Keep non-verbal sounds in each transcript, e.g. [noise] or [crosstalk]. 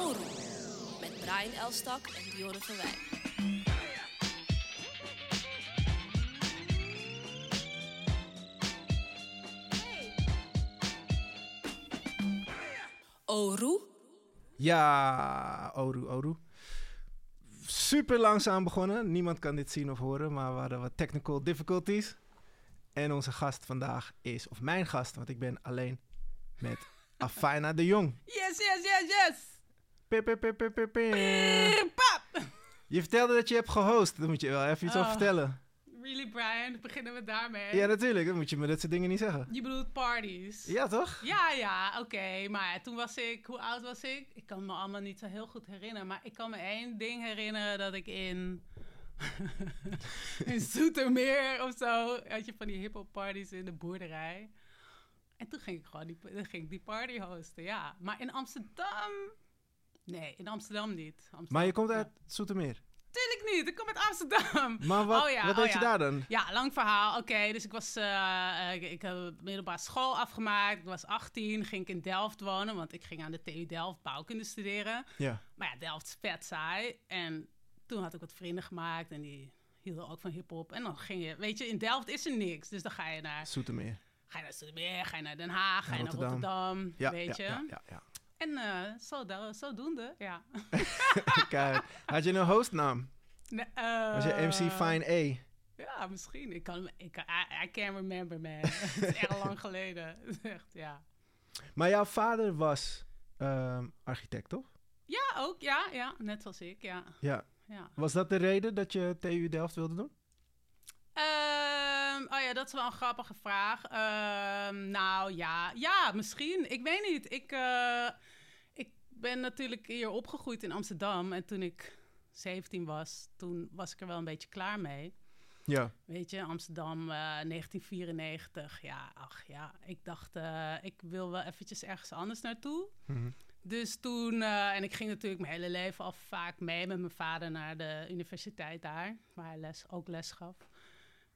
Oru met Brian Elstak en Dionne van Wijn. Oru? Ja, Oru, Oru. Super langzaam begonnen. Niemand kan dit zien of horen, maar we hadden wat technical difficulties. En onze gast vandaag is, of mijn gast, want ik ben alleen met [laughs] Afina de Jong. Yes, yes, yes, yes. Je vertelde dat je hebt gehost. Daar moet je wel even iets over Oh. vertellen. Really, Brian? Beginnen we daarmee? Ja, natuurlijk. Dan moet je me dat soort dingen niet zeggen. Je bedoelt parties? Ja, toch? Ja, ja, oké. Maar ja, toen was ik, hoe oud was ik? Ik kan me allemaal niet zo heel goed herinneren. Maar ik kan me één ding herinneren dat ik in. [laughs] in Zoetermeer of zo. had je van die hip-hop parties in de boerderij. En toen ging ik gewoon die, ging ik die party hosten, ja. Maar in Amsterdam. Nee, in Amsterdam niet. Amsterdam, Maar je komt uit Zoetermeer. Tuurlijk niet, ik kom uit Amsterdam. Maar wat, Oh ja, wat oh deed je daar dan? Ja, lang verhaal. Oké, dus ik was, eh, ik, ik heb middelbare school afgemaakt. Ik was 18, ging ik in Delft wonen, want ik ging aan de TU Delft bouwkunde studeren. Ja. Maar ja, Delft is vet saai. En toen had ik wat vrienden gemaakt en die hielden ook van hip-hop. En dan ging je, weet je, in Delft is er niks. Dus dan ga je naar, Zoetermeer. ga je naar Zoetermeer, ga je naar Den Haag, ga je naar Rotterdam. Rotterdam, Ja, weet je. ja, ja. En eh, zo, da- zodoende, ja. [laughs] Kijk, had je een hostnaam? Nee, Was je eh, MC Fine A? Ja, misschien. Ik kan, ik, I, I can't remember, man. [laughs] Het is echt lang geleden. [laughs] Echt, ja. Maar jouw vader was ehm, architect, toch? Ja, ook. Ja, ja. Net als ik, ja. Ja. ja. Was dat de reden dat je TU Delft wilde doen? Ehm, oh ja, dat is wel een grappige vraag. Ehm, nou ja, ja, misschien. Ik weet niet. Ik, eh, ik ben natuurlijk hier opgegroeid in Amsterdam. En toen ik 17 was, toen was ik er wel een beetje klaar mee. Ja. Weet je, Amsterdam eh, 1994. Ja, ach ja. Ik dacht, eh, ik wil wel eventjes ergens anders naartoe. Mhm. Dus toen, eh, en ik ging natuurlijk mijn hele leven al vaak mee met mijn vader naar de universiteit daar, waar hij les, ook les gaf.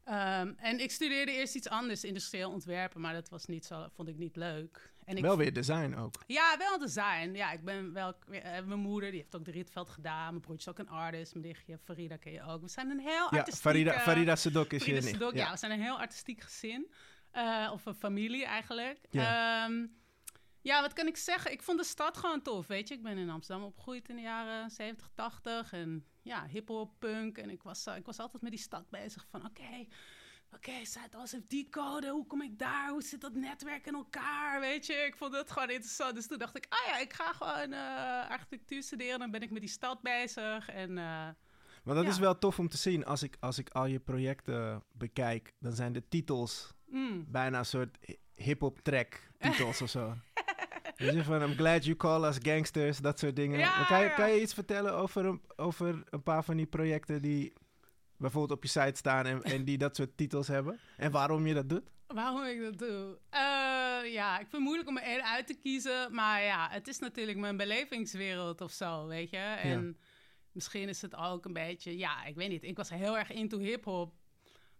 Ehm, en ik studeerde eerst iets anders, industrieel ontwerpen, maar dat was niet zo, vond ik niet leuk. En ik, Wel weer design ook. Ja, wel design. Ja, ik ben wel, eh, mijn moeder, die heeft ook de Rietveld gedaan. Mijn broertje is ook een artist. Mijn nichtje Farida ken je ook. We zijn een heel Ja, artistiek... Farida, Farida Sedok is je Frida nicht. Sedok, ja. Ja. we zijn een heel artistiek gezin. Eh, of een familie eigenlijk. Ja. Ja. ja, wat kan ik zeggen? Ik vond de stad gewoon tof, weet je. Ik ben in Amsterdam opgegroeid in de jaren 70, 80. En ja, hiphop, punk. En ik was, eh, ik was altijd met die stad bezig van... Oké, oké, Zuidoost heeft die code. Hoe kom ik daar? Hoe zit dat netwerk in elkaar? Weet je, ik vond het gewoon interessant. Dus toen dacht ik, ah ja, ik ga gewoon eh, architectuur studeren. Dan ben ik met die stad bezig. En... eh, Maar dat Ja. is wel tof om te zien. Als ik, als ik al je projecten bekijk, dan zijn de titels mm. bijna een soort hi- hip-hop track titels of zo. [laughs] Dus van I'm glad you call us gangsters, dat soort dingen. Ja, kan, je, ja. kan je iets vertellen over een, over een paar van die projecten die bijvoorbeeld op je site staan en, en die dat soort titels hebben? En waarom je dat doet? Waarom ik dat doe? Eh, ja, ik vind het moeilijk om er één uit te kiezen. Maar ja, het is natuurlijk mijn belevingswereld of zo, weet je. En misschien is het ook een beetje... Ja, ik weet niet. Ik was heel erg into hip-hop.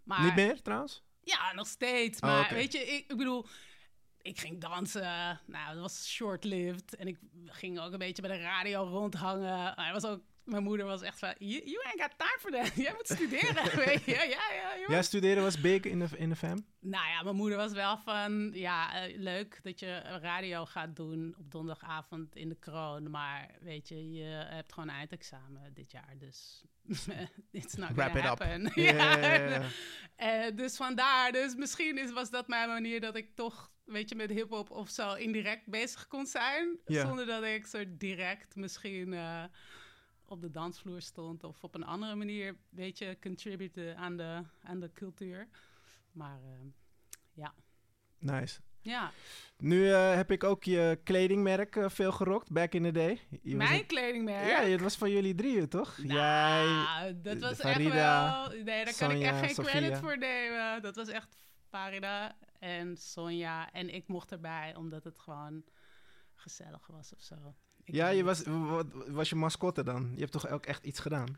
Maar, Niet meer trouwens? Ja, nog steeds. Oh, Maar weet je, ik, ik bedoel... Ik ging dansen. Nou, dat was short-lived. En ik ging ook een beetje bij de radio rondhangen. Hij was ook... Mijn moeder was echt van... You, you ain't got time for that. [laughs] Jij moet studeren, [laughs] weet je. Ja, ja, ja. je Ja, studeren was big in de, in de fam? nou ja, mijn moeder was wel van... Ja, eh, leuk dat je radio gaat doen op donderdagavond in de kroon. Maar weet je, je hebt gewoon eindexamen dit jaar. Dus [laughs] it's not Wrap gonna it up. happen. Ja, ja. Eh, dus vandaar. Dus misschien is, was dat mijn manier dat ik toch... Weet je, met hiphop of zo indirect bezig kon zijn. Zonder dat ik zo direct misschien... eh, op de dansvloer stond of op een andere manier, weet je, contribute aan de, aan de cultuur. Maar eh, ja. Nice. Ja, Nu eh, heb ik ook je kledingmerk eh, veel gerokt, back in the day. Je mijn een- kledingmerk. Ja, het was van jullie drieën, toch? Nou, Jij, dat was echt wel... Nee, daar kan ik echt geen Sophia. credit voor nemen. Dat was echt Farida en Sonja. En ik mocht erbij, omdat het gewoon gezellig was of zo. Ja, je was, was je mascotte dan? Je hebt toch ook echt iets gedaan?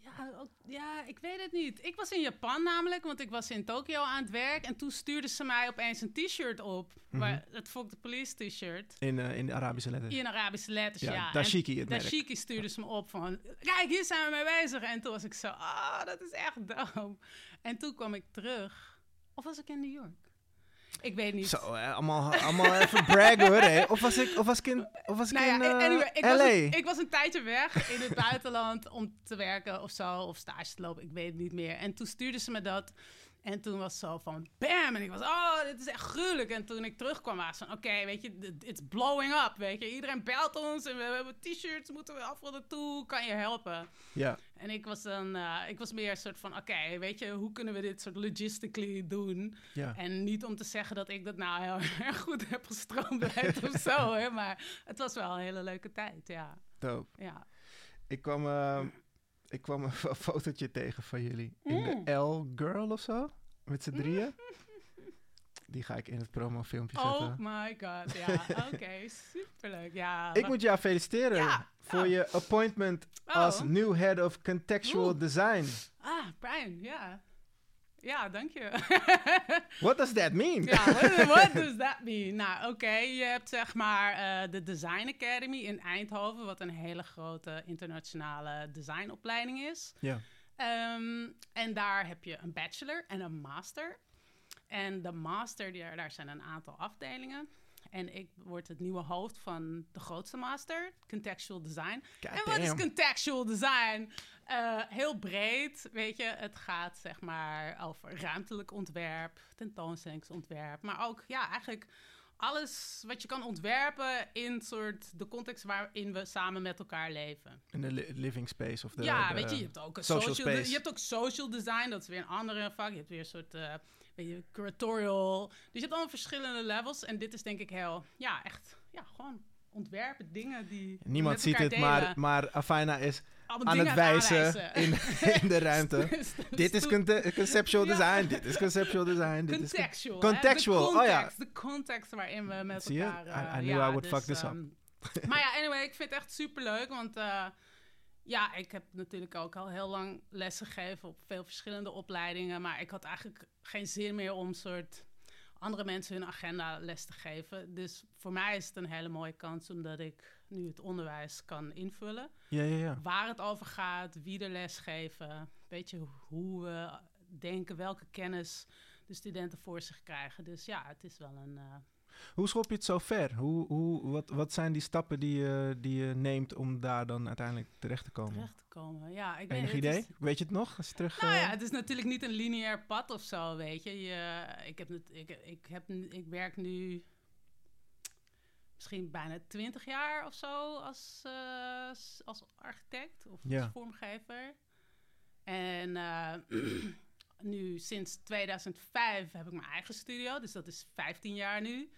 Ja, Ja, ik weet het niet. Ik was in Japan namelijk, want ik was in Tokio aan het werk. En toen stuurden ze mij opeens een t-shirt op. waar, het Fuck the Police t-shirt. In, eh, in de Arabische letters. In Arabische letters, Ja, ja. Dashiki, het. Dashiki stuurde ze me op van... Kijk, hier zijn we mee bezig. En toen was ik zo... Ah, dat is echt dom. En toen kwam ik terug. Of was ik in New York? Ik weet niet. Zo, hè, allemaal, allemaal even [laughs] braggen hoor. Hè. Of, was ik, of was ik in, of was ik Nou ja, in eh, anyway, ik, LA? was een, ik was een tijdje weg in het [laughs] buitenland om te werken of zo, of stage te lopen, ik weet het niet meer. En toen stuurde ze me dat. En toen was zo van bam. En ik was, oh, dit is echt gruwelijk. En toen ik terugkwam, was van, oké, weet je, it's blowing up, weet je. Iedereen belt ons en we hebben t-shirts, moeten we afval naartoe, kan je helpen? Ja, En ik was dan, eh, ik was meer een soort van, oké, weet je, hoe kunnen we dit soort logistically doen? ja. En niet om te zeggen dat ik dat nou heel [laughs] erg goed heb gestroomlijnd of zo, hè. Maar het was wel een hele leuke tijd, ja. Dope. Ja. Ik kwam, eh, ik kwam een fo- fotootje tegen van jullie. In Mm. de L-Girl of zo. Met z'n drieën. [laughs] Die ga ik in het promofilmpje Oh zetten. my god, ja. [laughs] Oké, superleuk. Ja. Ik moet jou feliciteren Ja. voor Oh. je appointment Oh. als new head of contextual Oeh. design. Ah, Brian, ja. Ja, dank je. [laughs] What does that mean? ja, what, what does that mean? Nou, oké, je hebt zeg maar eh, de Design Academy in Eindhoven, wat een hele grote internationale designopleiding is. Ja. Ehm, en daar heb je een bachelor en een master. En de master, die, daar zijn een aantal afdelingen. En ik word het nieuwe hoofd van de grootste master, Contextual Design. God en wat is contextual design? Eh, heel breed, weet je. Het gaat zeg maar over ruimtelijk ontwerp, tentoonstellingsontwerp. Maar ook, ja, eigenlijk alles wat je kan ontwerpen in soort de context waarin we samen met elkaar leven. In de li- living space of de... ja, weet je, je hebt ook een social social, space. je hebt ook social design, dat is weer een andere vak. Je hebt weer een soort, eh, weet je, curatorial. Dus je hebt allemaal verschillende levels. En dit is denk ik heel, ja, echt, ja, gewoon ontwerpen, dingen die Niemand ziet elkaar het, maar, delen. maar Afina is aan het wijzen in, [laughs] in de ruimte. Dus- dit is dus- conte- conceptual Ja. design, dit is conceptual design, dit is... con- contextual. hè? contextual, oh ja. De context waarin we met Zie je? elkaar... I- eh, I knew ja, I would dus, fuck this up. ehm, maar ja, anyway, ik vind het echt super leuk, want eh, ja, ik heb natuurlijk ook al heel lang lessen gegeven op veel verschillende opleidingen, maar ik had eigenlijk geen zin meer om soort andere mensen hun agenda les te geven. Dus voor mij is het een hele mooie kans, omdat ik nu het onderwijs kan invullen Ja, ja, ja. waar het over gaat, wie er les geven, weet je hoe we denken, welke kennis de studenten voor zich krijgen. Dus ja, het is wel een. eh, Hoe schop je het zo ver? Hoe, hoe, wat, wat zijn die stappen die je, die je neemt om daar dan uiteindelijk terecht te komen? terecht te komen. Ja, ik weet Enig het idee? is- Weet je het nog? Als je terug... nou eh, ja, het is natuurlijk niet een lineair pad of zo, weet je. je ik, heb, ik, ik, heb, ik werk nu misschien bijna twintig jaar of zo als, eh, als architect of Ja. vormgever. En eh, [clears throat] nu sinds 2005 heb ik mijn eigen studio, dus dat is 15 jaar nu.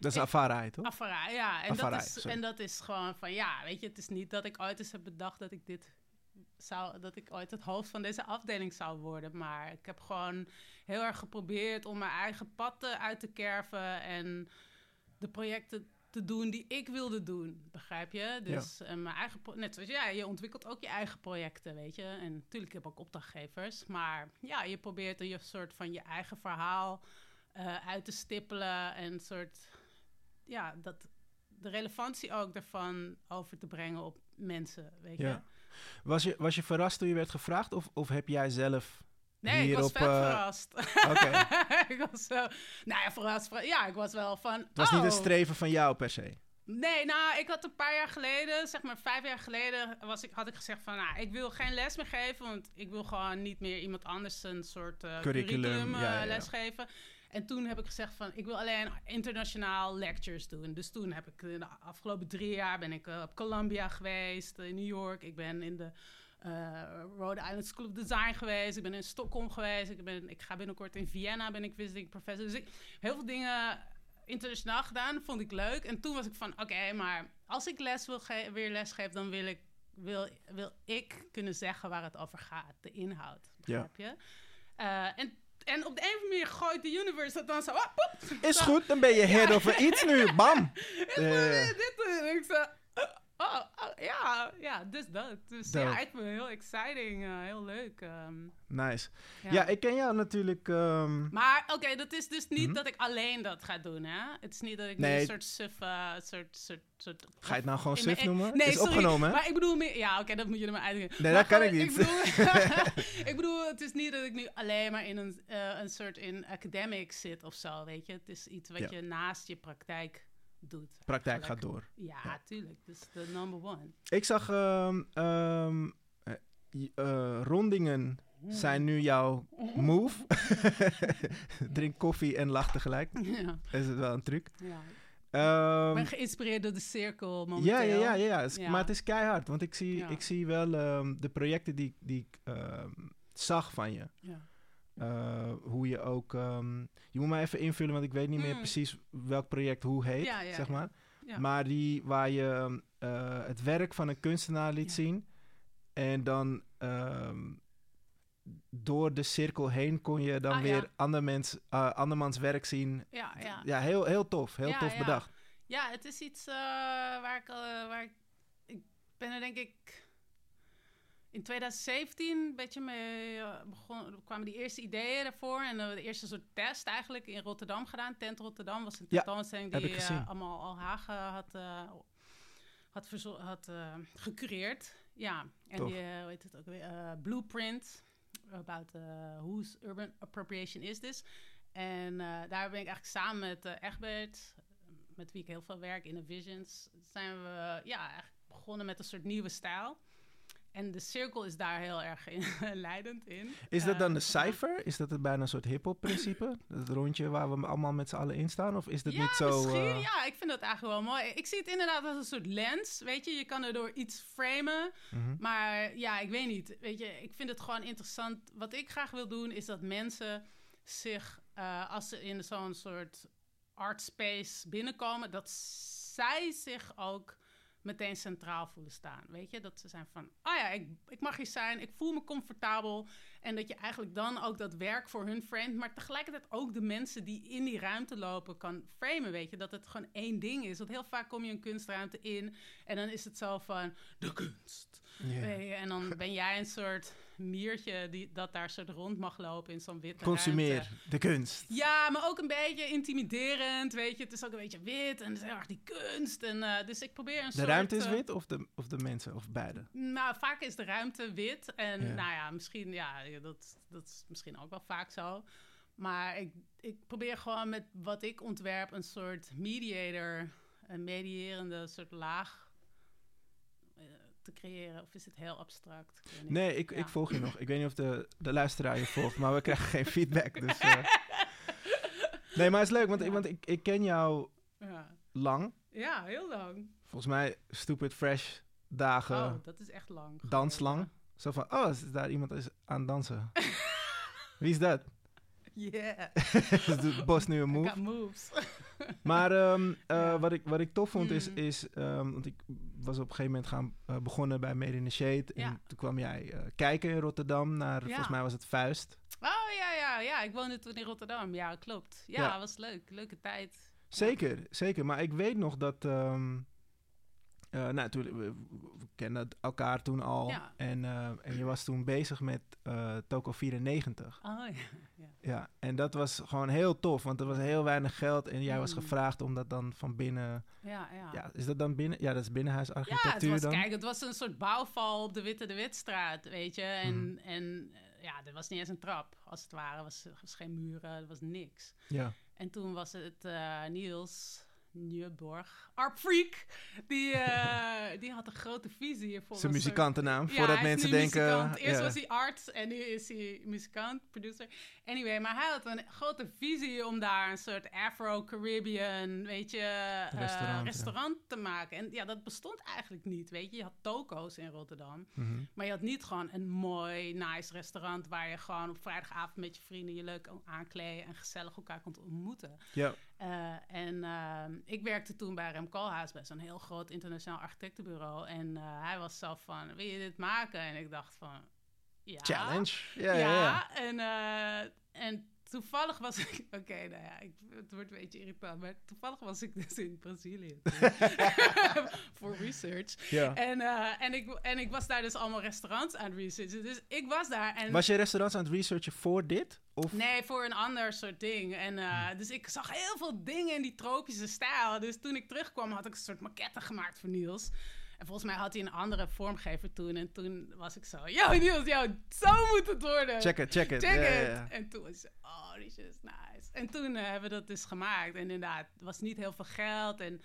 Dat is ik- Afarai, toch? Afara, ja. En, dat is, sorry. en dat is gewoon van, ja, weet je, het is niet dat ik ooit eens heb bedacht dat ik dit zou, dat ik ooit het hoofd van deze afdeling zou worden. Maar ik heb gewoon heel erg geprobeerd om mijn eigen pad eh, uit te kerven en de projecten te doen die ik wilde doen, begrijp je? Dus eh, mijn eigen, net zoals ja, je ontwikkelt ook je eigen projecten, weet je. En natuurlijk heb ik ook opdrachtgevers, maar ja, je probeert er je soort van je eigen verhaal eh, uit te stippelen en een soort, ja, dat de relevantie ook daarvan over te brengen op mensen, weet je. Was je, was je verrast toen je werd gevraagd? Of, of heb jij zelf... Nee, ik was Hierop, vet eh, verrast. Oké. [laughs] ik was zo, nou ja, verrast, verrast. Ja, ik was wel van, Het was oh. niet een streven van jou per se. Nee, nou, ik had een paar jaar geleden, zeg maar vijf jaar geleden, was ik, had ik gezegd van, nou, ik wil geen les meer geven, want ik wil gewoon niet meer iemand anders een soort eh, Curriculum, curriculum, eh, ja, ja, ja. lesgeven. En toen heb ik gezegd van, ik wil alleen internationaal lectures doen. Dus toen heb ik de afgelopen drie jaar ben ik eh, op Columbia geweest, in New York. Ik ben in de eh, Rhode Island School of Design geweest. Ik ben in Stockholm geweest. Ik, ben, ik ga binnenkort in Vienna, ben ik visiting professor. Dus ik heel veel dingen internationaal gedaan. Vond ik leuk. En toen was ik van, oké, maar als ik les wil weer les geef, dan wil ik, wil, wil ik kunnen zeggen waar het over gaat. De inhoud, begrijp je? Eh, en, en op de een of andere manier gooit de universe dat dan zo... ah, poep, Is zo. goed, dan ben je head of iets nu. Bam! [laughs] Is Eh, dit, dit, en ik zo... Oh, oh, ja, ja, dus dat. Dus ja, ik vind het heel exciting, eh, heel leuk. ehm, Nice. Ja, ik ken jou natuurlijk... ehm, Maar oké, dat is dus niet Mhm. dat ik alleen dat ga doen, hè? Het is niet dat ik nu een soort suf, eh, soort, soort, soort... ga je het nou gewoon mijn suf e- noemen? Nee, is sorry, opgenomen, hè? Maar ik bedoel meer... Ja, oké, dat moet je er maar uitleggen. Nee, Maar dat kan gewoon, ik niet. bedoel, [laughs] [laughs] ik bedoel, het is niet dat ik nu alleen maar in een, eh, een soort in academic zit of zo, weet je? Het is iets wat Ja. je naast je praktijk doet. Praktijk gaat door. Ja, Ja. tuurlijk. Dat is de number one. Ik zag ehm, ehm, eh, eh, rondingen zijn nu jouw [laughs] move. [laughs] Drink koffie en lach tegelijk. [laughs] Ja, Is het wel een truc? ja. Ehm, Ik ben geïnspireerd door de cirkel momenteel. ja, ja, ja, ja. Maar het is keihard. Want ik zie, ik zie wel ehm, de projecten die, die ik ehm, zag van je. Ja. Eh, hoe je ook... ehm, je moet mij even invullen, want ik weet niet meer Mm. precies welk project hoe heet, Ja, ja, zeg maar. Ja. Maar die waar je eh, het werk van een kunstenaar liet zien. En dan ehm, door de cirkel heen kon je dan Ah, weer ja. andermans, eh, andermans werk zien. Ja, ja. Ja, heel, heel tof. Heel tof bedacht. Ja, het is iets waar ik, waar ik, ik ben er denk ik in 2017 een beetje mee eh, begonnen. Er kwamen die eerste ideeën daarvoor en eh, de eerste soort test eigenlijk in Rotterdam gedaan. Tent Rotterdam was een tentoonstelling die eh, allemaal Al Hagen had, eh, had, had gecureerd. Ja, en Tof. die, hoe heet het ook weer, Blueprint, about uh, whose urban appropriation is this. En daar ben ik eigenlijk samen met Egbert, met wie ik heel veel werk in de Visions, zijn we ja, eigenlijk begonnen met een soort nieuwe stijl. En de cirkel is daar heel erg in, [laughs] leidend in. Is dat dan Eh, de cijfer? Is dat het bijna een soort hip-hop principe? Het [clears throat] rondje waar we allemaal met z'n allen in staan? Of is dat ja, niet zo. misschien. eh, Ja, ik vind dat eigenlijk wel mooi. Ik zie het inderdaad als een soort lens. Weet je, je kan er door iets framen. mhm. Maar ja, ik weet niet. Weet je, ik vind het gewoon interessant. Wat ik graag wil doen, is dat mensen zich, eh, als ze in zo'n soort art space binnenkomen, dat zij zich ook meteen centraal voelen staan. Weet je, dat ze zijn van, ah ja, ik, ik mag hier zijn, ik voel me comfortabel. En dat je eigenlijk dan ook dat werk voor hun framet, maar tegelijkertijd ook de mensen die in die ruimte lopen kan framen. Weet je, dat het gewoon één ding is. Want heel vaak kom je een kunstruimte in en dan is het zo van, de kunst. Weet je, en dan [laughs] ben jij een soort miertje die, dat daar soort rond mag lopen in zo'n witte Consumeer ruimte. de kunst. Ja, maar ook een beetje intimiderend, weet je. Het is ook een beetje wit en het is heel erg die kunst. En, eh, dus ik probeer een De soort... ruimte is eh, wit of de, of de mensen of beide? nou, vaak is de ruimte wit. En Ja. nou ja, misschien, ja, dat, dat is misschien ook wel vaak zo. Maar ik, ik probeer gewoon met wat ik ontwerp een soort mediator, een medierende soort laag te creëren. Of is het heel abstract? Ik. Nee, ik, Ja. ik volg je nog. Ik weet niet of de, de luisteraar je volgt, maar we krijgen geen [laughs] feedback. Dus, eh. [laughs] Nee, maar het is leuk, want, Ja. want ik, ik ken jou Ja. lang. ja, heel lang. Volgens mij Stupid Fresh dagen, oh, dat is echt lang. danslang. Zo van, oh, is daar iemand is aan dansen? Wie is dat? [laughs] Yeah, Bos nu een move. got moves. Maar ehm, eh, wat, ik, wat ik tof vond is, Mm. is ehm, want ik was op een gegeven moment gaan eh, begonnen bij Made in the Shade. En toen kwam jij eh, kijken in Rotterdam naar, volgens mij was het Vuist. Oh ja, ja, ja. Ik woonde toen in Rotterdam. Ja, klopt. Ja, was leuk. Leuke tijd. Zeker, zeker. Maar ik weet nog dat. ehm eh, nou, natuurlijk, we, we kenden elkaar toen al. Ja. En, en je was toen bezig met eh Toko 94. Oh ja. Ja. Ja, en dat was gewoon heel tof, want er was heel weinig geld. En jij was Mm. gevraagd om dat dan van binnen. Ja, ja. Ja, is dat dan binnen? Ja, dat is Ja, binnenhuisarchitectuur het was, dan. kijk, het was een soort bouwval op de Witte de Witstraat, weet je. En, Mhm. en eh, ja, er was niet eens een trap, als het ware. Er was, was geen muren, er was niks. Ja. En toen was het eh, Niels Nieuwborg, Art Freak, die, eh, [laughs] die had een grote visie voor Zijn muzikantennaam, Ja, voordat hij is mensen denken. muzikant. Eerst ja. was hij arts en nu is hij muzikant, producer. Anyway, maar hij had een grote visie om daar een soort Afro-Caribbean, weet je, eh, Restaurant, restaurant, ja. te maken. En ja, dat bestond eigenlijk niet, weet je. Je had toko's in Rotterdam, Mhm. maar je had niet gewoon een mooi, nice restaurant waar je gewoon op vrijdagavond met je vrienden je leuk aankleden en gezellig elkaar kon ontmoeten. ja. Eh, en ehm, ik werkte toen bij Rem Koolhaas, bij zo'n heel groot internationaal architectenbureau. En eh, hij was zelf van, wil je dit maken? En ik dacht van, ja. Challenge. Ja, Ja. En, eh, en toevallig was ik... [laughs] Oké, nou ja, ik, het wordt een beetje irritant. Maar toevallig was ik dus in Brazilië. voor [laughs] research. Ja. En, en, ik, en ik was daar dus allemaal restaurants aan het researchen. Dus ik was daar en... Was je restaurants aan het researchen voor dit? Of? Nee, voor een ander soort ding. En, eh, Dus ik zag heel veel dingen in die tropische stijl. Dus toen ik terugkwam had ik een soort maquette gemaakt voor Niels. En volgens mij had hij een andere vormgever toen. En toen was ik zo, yo Niels, yo, zo moet het worden. Check it, check it. Check it. En toen was ik, oh, this is nice. En toen eh, hebben we dat dus gemaakt. En inderdaad, het was niet heel veel geld. En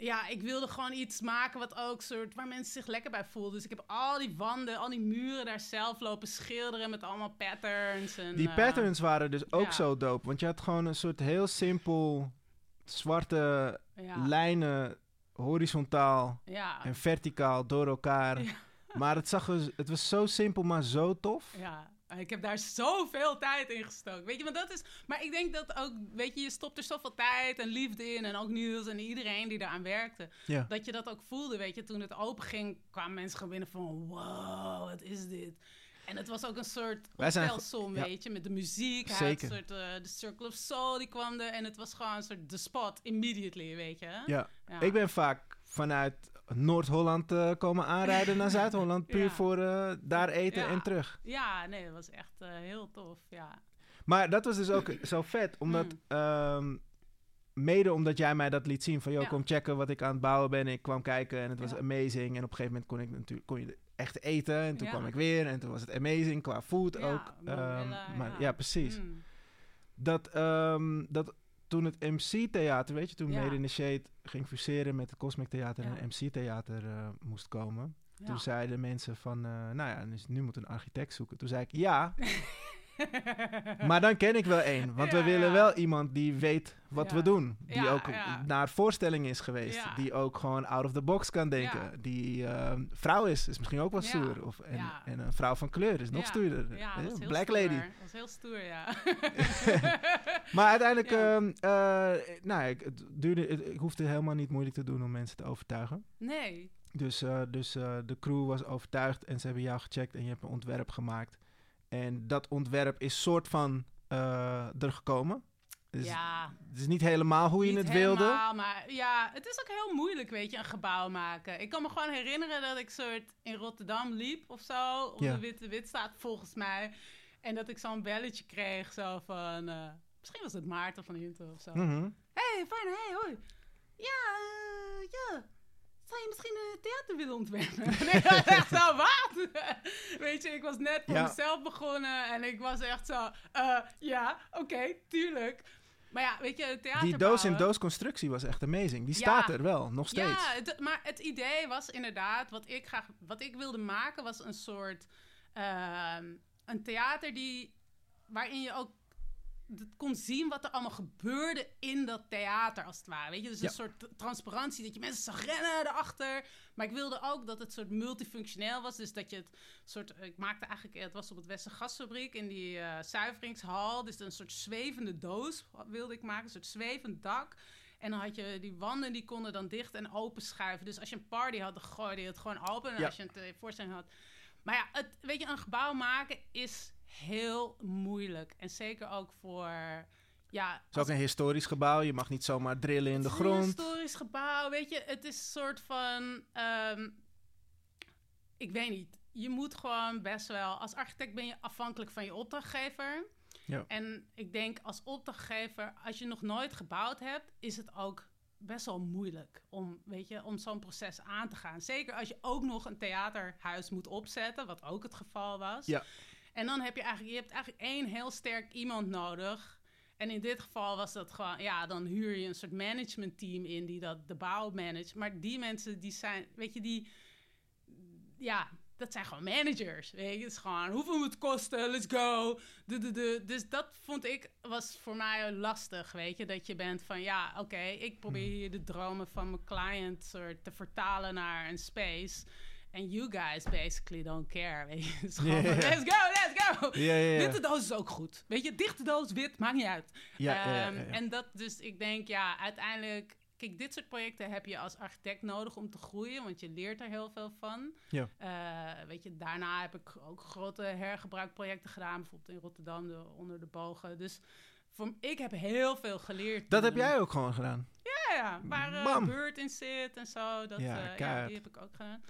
ja, ik wilde gewoon iets maken wat ook soort, waar mensen zich lekker bij voelden. Dus ik heb al die wanden, al die muren daar zelf lopen schilderen met allemaal patterns. En, Die eh, patterns waren dus ook ja. zo dope. Want je had gewoon een soort heel simpel zwarte ja, lijnen, horizontaal ja, en verticaal door elkaar. Maar het, zag er, het was zo simpel, maar zo tof. ja. Ik heb daar zoveel tijd in gestoken. Weet je, want dat is. Maar ik denk dat ook, weet je, je stopt er zoveel tijd en liefde in. En ook Niels en iedereen die eraan werkte. Ja. Dat je dat ook voelde, weet je. Toen het open ging, kwamen mensen gewoon binnen van... Wow, wat is dit? En het was ook een soort optelsom, ja. weet je. Met de muziek. Hij Zeker. had een soort, eh, de Circle of Soul, die kwam er. En het was gewoon een soort the spot, immediately, weet je. Ja. Ja. Ik ben vaak vanuit Noord-Holland eh, komen aanrijden naar Zuid-Holland. [laughs] Puur Ja. voor eh, daar eten Ja. en terug. Ja, nee, dat was echt eh, heel tof, ja. Maar dat was dus ook zo vet, omdat... Mm. ehm, mede omdat jij mij dat liet zien van... joh, Ja. kom checken wat ik aan het bouwen ben. Ik kwam kijken en het was amazing. En op een gegeven moment kon, ik natuurlijk, kon je echt eten. En toen kwam ik weer en toen was het amazing qua food ook. Ehm, maar ja. precies. Mm. Dat, ehm, dat toen het MC-theater, weet je, toen Ja. Made in the Shade ging fuseren met het Cosmic Theater Ja. en MC-theater eh, moest komen. Ja. Toen zeiden mensen van, eh, nou ja, dus nu moet een architect zoeken. Toen zei ik, ja, [laughs] [laughs] maar dan ken ik wel één. Want we willen ja. wel iemand die weet wat Ja. we doen. Die ook naar voorstelling is geweest. Die ook gewoon out of the box kan denken. Die ehm, vrouw is, is misschien ook wel stoer. Of, en, en een vrouw van kleur is nog stoerder. Ja, Eh, is Black stoer. lady. Dat is heel stoer, ja. [laughs] Maar uiteindelijk, ehm, eh, nou, ik, het duurde, het- ik hoefde helemaal niet moeilijk te doen om mensen te overtuigen. nee. Dus, eh, dus de crew was overtuigd en ze hebben jou gecheckt en je hebt een ontwerp gemaakt. En dat ontwerp is soort van eh, er gekomen. Dus ja. Het is niet helemaal hoe je Niet het wilde. helemaal, maar ja, het is ook heel moeilijk, weet je, een gebouw maken. Ik kan me gewoon herinneren dat ik soort in Rotterdam liep of zo, op Ja. de Witte Wit staat volgens mij. En dat ik zo'n belletje kreeg, zo van, eh, misschien was het Maarten van Hinten of zo. Mhm. hey, fijn, hey, hoi. Ja, eh, ja. Zou je misschien een theater willen ontwerpen? en ik was echt zo, wat? [laughs] Weet je, ik was net voor Ja. mezelf begonnen en ik was echt zo, eh, ja, oké, tuurlijk. Maar ja, weet je, het theater Die doos in bouwen- doos constructie was echt amazing. Die Ja. staat er wel, nog steeds. Ja, het- maar het idee was inderdaad, wat ik graag, wat ik wilde maken, was een soort, ehm, een theater die, waarin je ook kon zien wat er allemaal gebeurde in dat theater, als het ware. Weet je, dus Ja. een soort transparantie, dat je mensen zag rennen erachter. Maar ik wilde ook dat het soort multifunctioneel was. Dus dat je het soort, ik maakte eigenlijk, het was op het Westen Gasfabriek in die eh, zuiveringshal. Dus een soort zwevende doos wilde ik maken, een soort zwevend dak. En dan had je die wanden, die konden dan dicht en open schuiven. Dus als je een party had, dan gooide je het gewoon open. En Ja. als je een eh, voorstelling had... Maar ja, het, weet je, een gebouw maken is heel moeilijk. En zeker ook voor... Ja, Het is ook een historisch gebouw. Je mag niet zomaar drillen in de het is een grond. historisch gebouw, weet je. Het is een soort van... ehm, ik weet niet. Je moet gewoon best wel... Als architect ben je afhankelijk van je opdrachtgever. Ja. En ik denk als opdrachtgever, als je nog nooit gebouwd hebt... is het ook best wel moeilijk om, weet je, om zo'n proces aan te gaan. Zeker als je ook nog een theaterhuis moet opzetten, wat ook het geval was. Ja. En dan heb je eigenlijk, je hebt eigenlijk één heel sterk iemand nodig. En in dit geval was dat gewoon, ja, dan huur je een soort managementteam in die dat de bouw managt. Maar die mensen, die zijn, weet je, die, ja, dat zijn gewoon managers. Weet je, het is gewoon, hoeveel moet het kosten? Let's go. De, de, de. Dus dat vond ik, was voor mij lastig, weet je. Dat je bent van, ja, oké, ik probeer Hmm. hier de dromen van mijn client soort te vertalen naar een space. En you guys basically don't care, weet je. [laughs] Gewoon, let's go, let's go. Ja. Witte doos is ook goed. Weet je, dichte doos, wit, maakt niet uit. Ja. En dat dus, ik denk, ja, uiteindelijk... Kijk, dit soort projecten heb je als architect nodig om te groeien, want je leert er heel veel van. Ja. Eh, weet je, daarna heb ik ook grote hergebruikprojecten gedaan, bijvoorbeeld in Rotterdam, de, onder de bogen. Dus voor, ik heb heel veel geleerd. Dat heb jij ook gewoon gedaan. Ja, Ja. Waar. Beurt in zit en zo. Dat, Ja, eh, ja, die heb ik ook gedaan.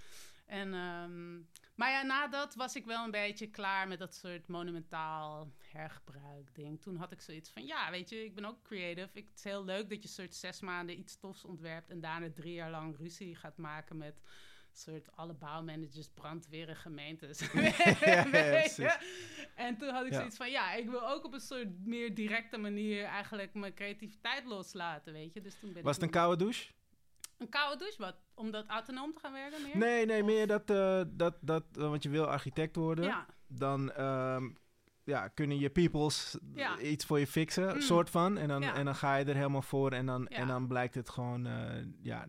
En, ehm, maar ja, na dat was ik wel een beetje klaar met dat soort monumentaal hergebruik ding. Toen had ik zoiets van, ja, weet je, ik ben ook creative. Ik, het is heel leuk dat je soort zes maanden iets tofs ontwerpt... en daarna drie jaar lang ruzie gaat maken met soort alle bouwmanagers, brandweren, gemeentes. [laughs] [laughs] ja, ja, en toen had ik zoiets van, ja, ik wil ook op een soort meer directe manier eigenlijk mijn creativiteit loslaten, weet je. Dus toen ben Was ik het een koude douche? Een koude douche, wat? Om dat autonoom te gaan werken meer? Nee, nee, Of- meer dat, eh, dat, dat eh, want je wil architect worden. Ja, Dan ehm, ja, kunnen je peoples Ja. iets voor je fixen, Mm. soort van. En dan, Ja. en dan ga je er helemaal voor en dan, en dan blijkt het gewoon eh, ja,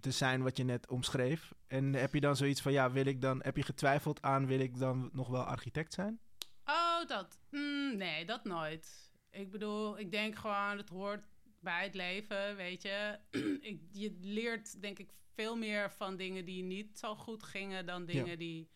te zijn wat je net omschreef. En heb je dan zoiets van, ja, wil ik dan, heb je getwijfeld aan, wil ik dan nog wel architect zijn? Oh, dat. Mm, nee, dat nooit. Ik bedoel, ik denk gewoon, het hoort bij het leven, weet je. [clears throat] ik, je leert, denk ik, veel meer van dingen die niet zo goed gingen dan dingen die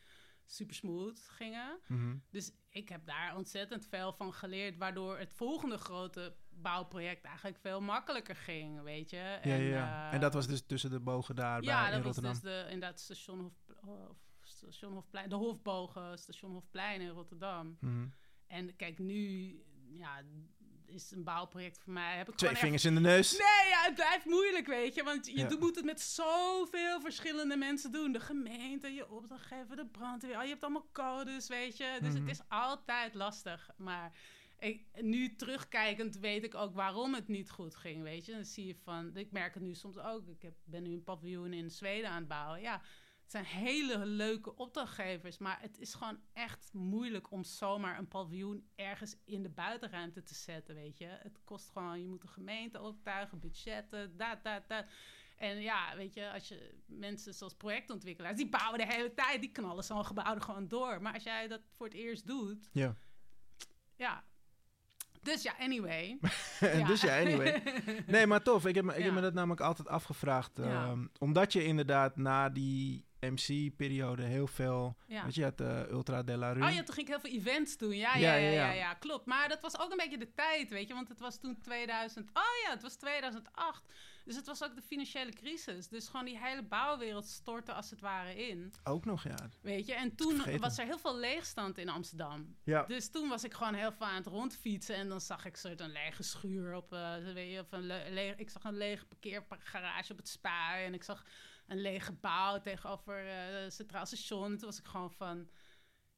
super smooth gingen. Mhm. Dus ik heb daar ontzettend veel van geleerd, waardoor het volgende grote bouwproject eigenlijk veel makkelijker ging, weet je. Ja, ja, ja. eh, en dat was dus tussen de bogen daar bij, ja, in dat was Rotterdam. dus de, inderdaad station, of station Hofplein, de Hofbogen, station Hofplein in Rotterdam. Mhm. En kijk, nu ja, is een bouwproject voor mij. Heb ik Twee vingers in de neus. Nee, ja, het blijft moeilijk, weet je. Want je Ja. moet het met zoveel verschillende mensen doen. De gemeente, je opdrachtgever, de brandweer. Je hebt allemaal codes, weet je. Dus Mhm. het is altijd lastig. Maar ik, nu terugkijkend weet ik ook waarom het niet goed ging, weet je. Dan zie je van... Ik merk het nu soms ook. Ik heb, ben nu een paviljoen in Zweden aan het bouwen. Ja, het zijn hele leuke opdrachtgevers, maar het is gewoon echt moeilijk om zomaar een paviljoen ergens in de buitenruimte te zetten, weet je. Het kost gewoon, je moet de gemeente overtuigen, budgetten, dat, dat, dat. En ja, weet je, als je mensen zoals projectontwikkelaars, die bouwen de hele tijd, die knallen zo'n gebouw er gewoon door. Maar als jij dat voor het eerst doet, Ja. ja. Dus ja, anyway. [laughs] Dus ja, anyway. Nee, maar tof. Ik heb, me- ik heb me dat namelijk altijd afgevraagd. Ja. ehm, omdat je inderdaad na die MC-periode heel veel... Ja. Weet je, je had eh, Ultra de la Rue. Oh ja, toen ging ik heel veel events doen. Ja, Ja, ja, ja, ja, klopt. Maar dat was ook een beetje de tijd, weet je. Want het was toen 2000... Oh ja, het was 2008. Dus het was ook de financiële crisis. Dus gewoon die hele bouwwereld stortte als het ware in. Ook nog, ja. Weet je. En toen was er heel veel leegstand in Amsterdam. Ja. Dus toen was ik gewoon heel veel aan het rondfietsen. En dan zag ik soort een lege schuur op... eh, weet je, of een le- le- ik zag een lege parkeergarage op het Spui. En ik zag een lege gebouw tegenover eh, het Centraal Station. En toen was ik gewoon van...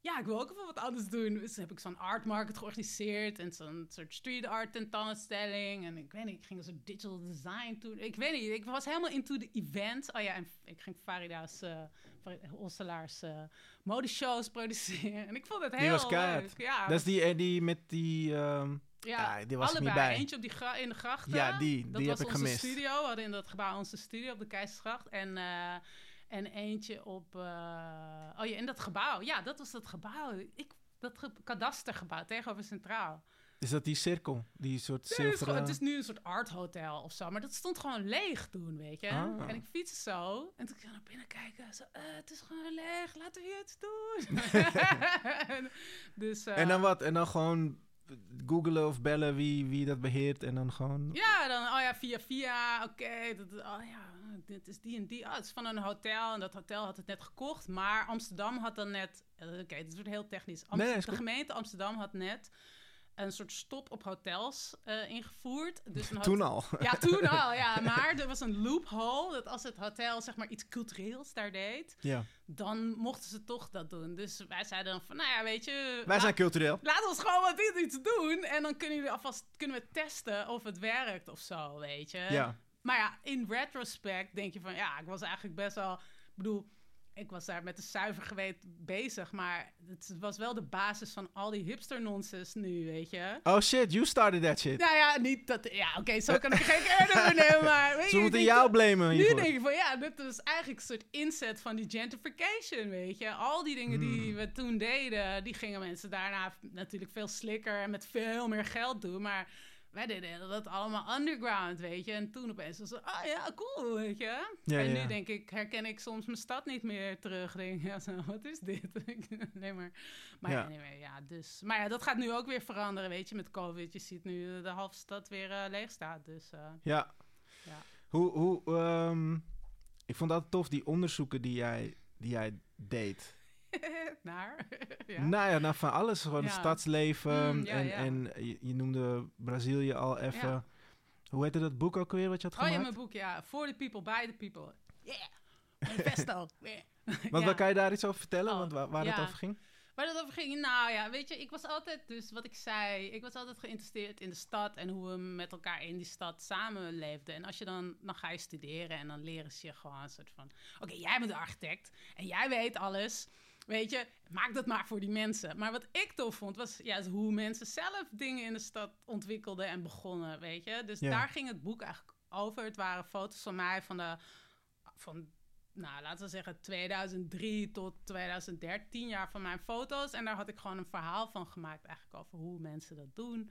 Ja, ik wil ook wel wat anders doen. Dus heb ik zo'n art market georganiseerd. En zo'n soort street art tentoonstelling. En ik weet niet, ik ging soort digital design doen. Ik weet niet, ik was helemaal into de events. Oh ja, en ik ging Farida's, eh Farid- Hosselaars eh modeshows produceren. En ik vond het heel leuk. Ja, Dat is die, eh, die met die... ehm, ja, die was niet allebei. bij. Eentje op die gra- in de grachten. Ja, die- Dat die was heb ik onze gemist. studio. We hadden in dat gebouw onze studio op de Keizersgracht. En, eh, en eentje op... eh, oh ja, in dat gebouw. Ja, dat was dat gebouw. Ik, dat ge- kadastergebouw tegenover Centraal. is dat die cirkel? Die soort Nee, het, is het nu een soort art hotel of zo. Maar dat stond gewoon leeg toen, weet je. Ah. En ik fiets zo. En toen ging ik naar binnen kijken. Zo, eh, het is gewoon leeg. Laten we iets doen. [laughs] [laughs] dus, En dan wat? En dan gewoon googelen of bellen wie, wie dat beheert en dan gewoon... Ja, dan, oh ja, via via, oké, dat oh ja, dit is die en die. Ah, het is van een hotel en dat hotel had het net gekocht. Maar Amsterdam had dan net, eh, oké, dit wordt heel technisch. Amst- Nee, de gemeente Amsterdam had net een soort stop op hotels eh, ingevoerd. Dus een Toen al. Ja, toen [laughs] al, ja. Maar er was een loophole dat als het hotel zeg maar iets cultureels daar deed, Ja. dan mochten ze toch dat doen. Dus wij zeiden dan van, nou ja, weet je... Wij zijn cultureel. Laat ons gewoon wat dit iets doen. En dan kunnen jullie alvast kunnen we testen of het werkt of zo, weet je. Ja. Maar ja, in retrospect denk je van ja, ik was eigenlijk best wel. Ik bedoel, ik was daar met de zuiver geweten bezig. Maar het was wel de basis van al die hipster nonsense nu, weet je. Oh shit, you started that shit. Nou ja, niet dat. Ja, oké, zo kan ik er geen voor nemen. [laughs] Maar weet Ze je, moeten jou blamen nu denk ik van ja, dit is eigenlijk een soort inzet van die gentrification, weet je. Al die dingen Hmm. die we toen deden, die gingen mensen daarna natuurlijk veel slikker en met veel meer geld doen. Maar wij deden dat allemaal underground, weet je. En toen opeens was het, ah ja, cool, weet je. Ja, en ja. nu denk ik, herken ik soms mijn stad niet meer terug. Denk, ja, zo, wat is dit? [laughs] nee, maar, maar Ja. anyway, ja, dus. Maar ja, dat gaat nu ook weer veranderen, weet je, met COVID. Je ziet nu de halve stad weer eh, leeg staat, dus... eh, Ja. Ja. Hoe, hoe, ehm, ik vond dat tof, die onderzoeken die jij, die jij deed. [laughs] Naar? [laughs] ja. Nou ja, nou van alles. Gewoon het Ja. stadsleven. Mm, ja, en en je, je noemde Brazilië al even. Hoe heette dat boek ook alweer wat je had Oh ja, gemaakt? mijn boek, ja. For the people, by the people. Yeah. Manifesto. [laughs] Want Ja. waar kan je daar iets over vertellen? Oh, Want waar, waar het over ging? Waar dat over ging? Nou ja, weet je, ik was altijd, dus wat ik zei, ik was altijd geïnteresseerd in de stad en hoe we met elkaar in die stad samenleefden. En als je dan, dan ga je studeren en dan leren ze je gewoon een soort van, oké, jij bent de architect en jij weet alles. Weet je, maak dat maar voor die mensen. Maar wat ik tof vond, was juist hoe mensen zelf dingen in de stad ontwikkelden en begonnen, weet je. Dus daar ging het boek eigenlijk over. Het waren foto's van mij van de, van nou, laten we zeggen 2003 tot 2013, 10 jaar van mijn foto's. En daar had ik gewoon een verhaal van gemaakt eigenlijk over hoe mensen dat doen.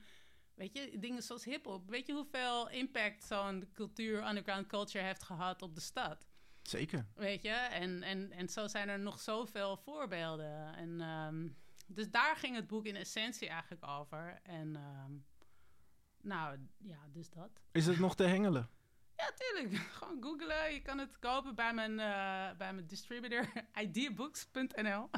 Weet je, dingen zoals hip-hop. Weet je hoeveel impact zo'n cultuur, underground culture heeft gehad op de stad? Zeker. Weet je, en, en, en zo zijn er nog zoveel voorbeelden. En, ehm, dus daar ging het boek in essentie eigenlijk over. En ehm, nou, ja, dus dat. Is het nog te hengelen? [laughs] Ja, tuurlijk. [laughs] Gewoon googlen. Je kan het kopen bij mijn, eh, bij mijn distributor, [laughs] ideabooks.nl.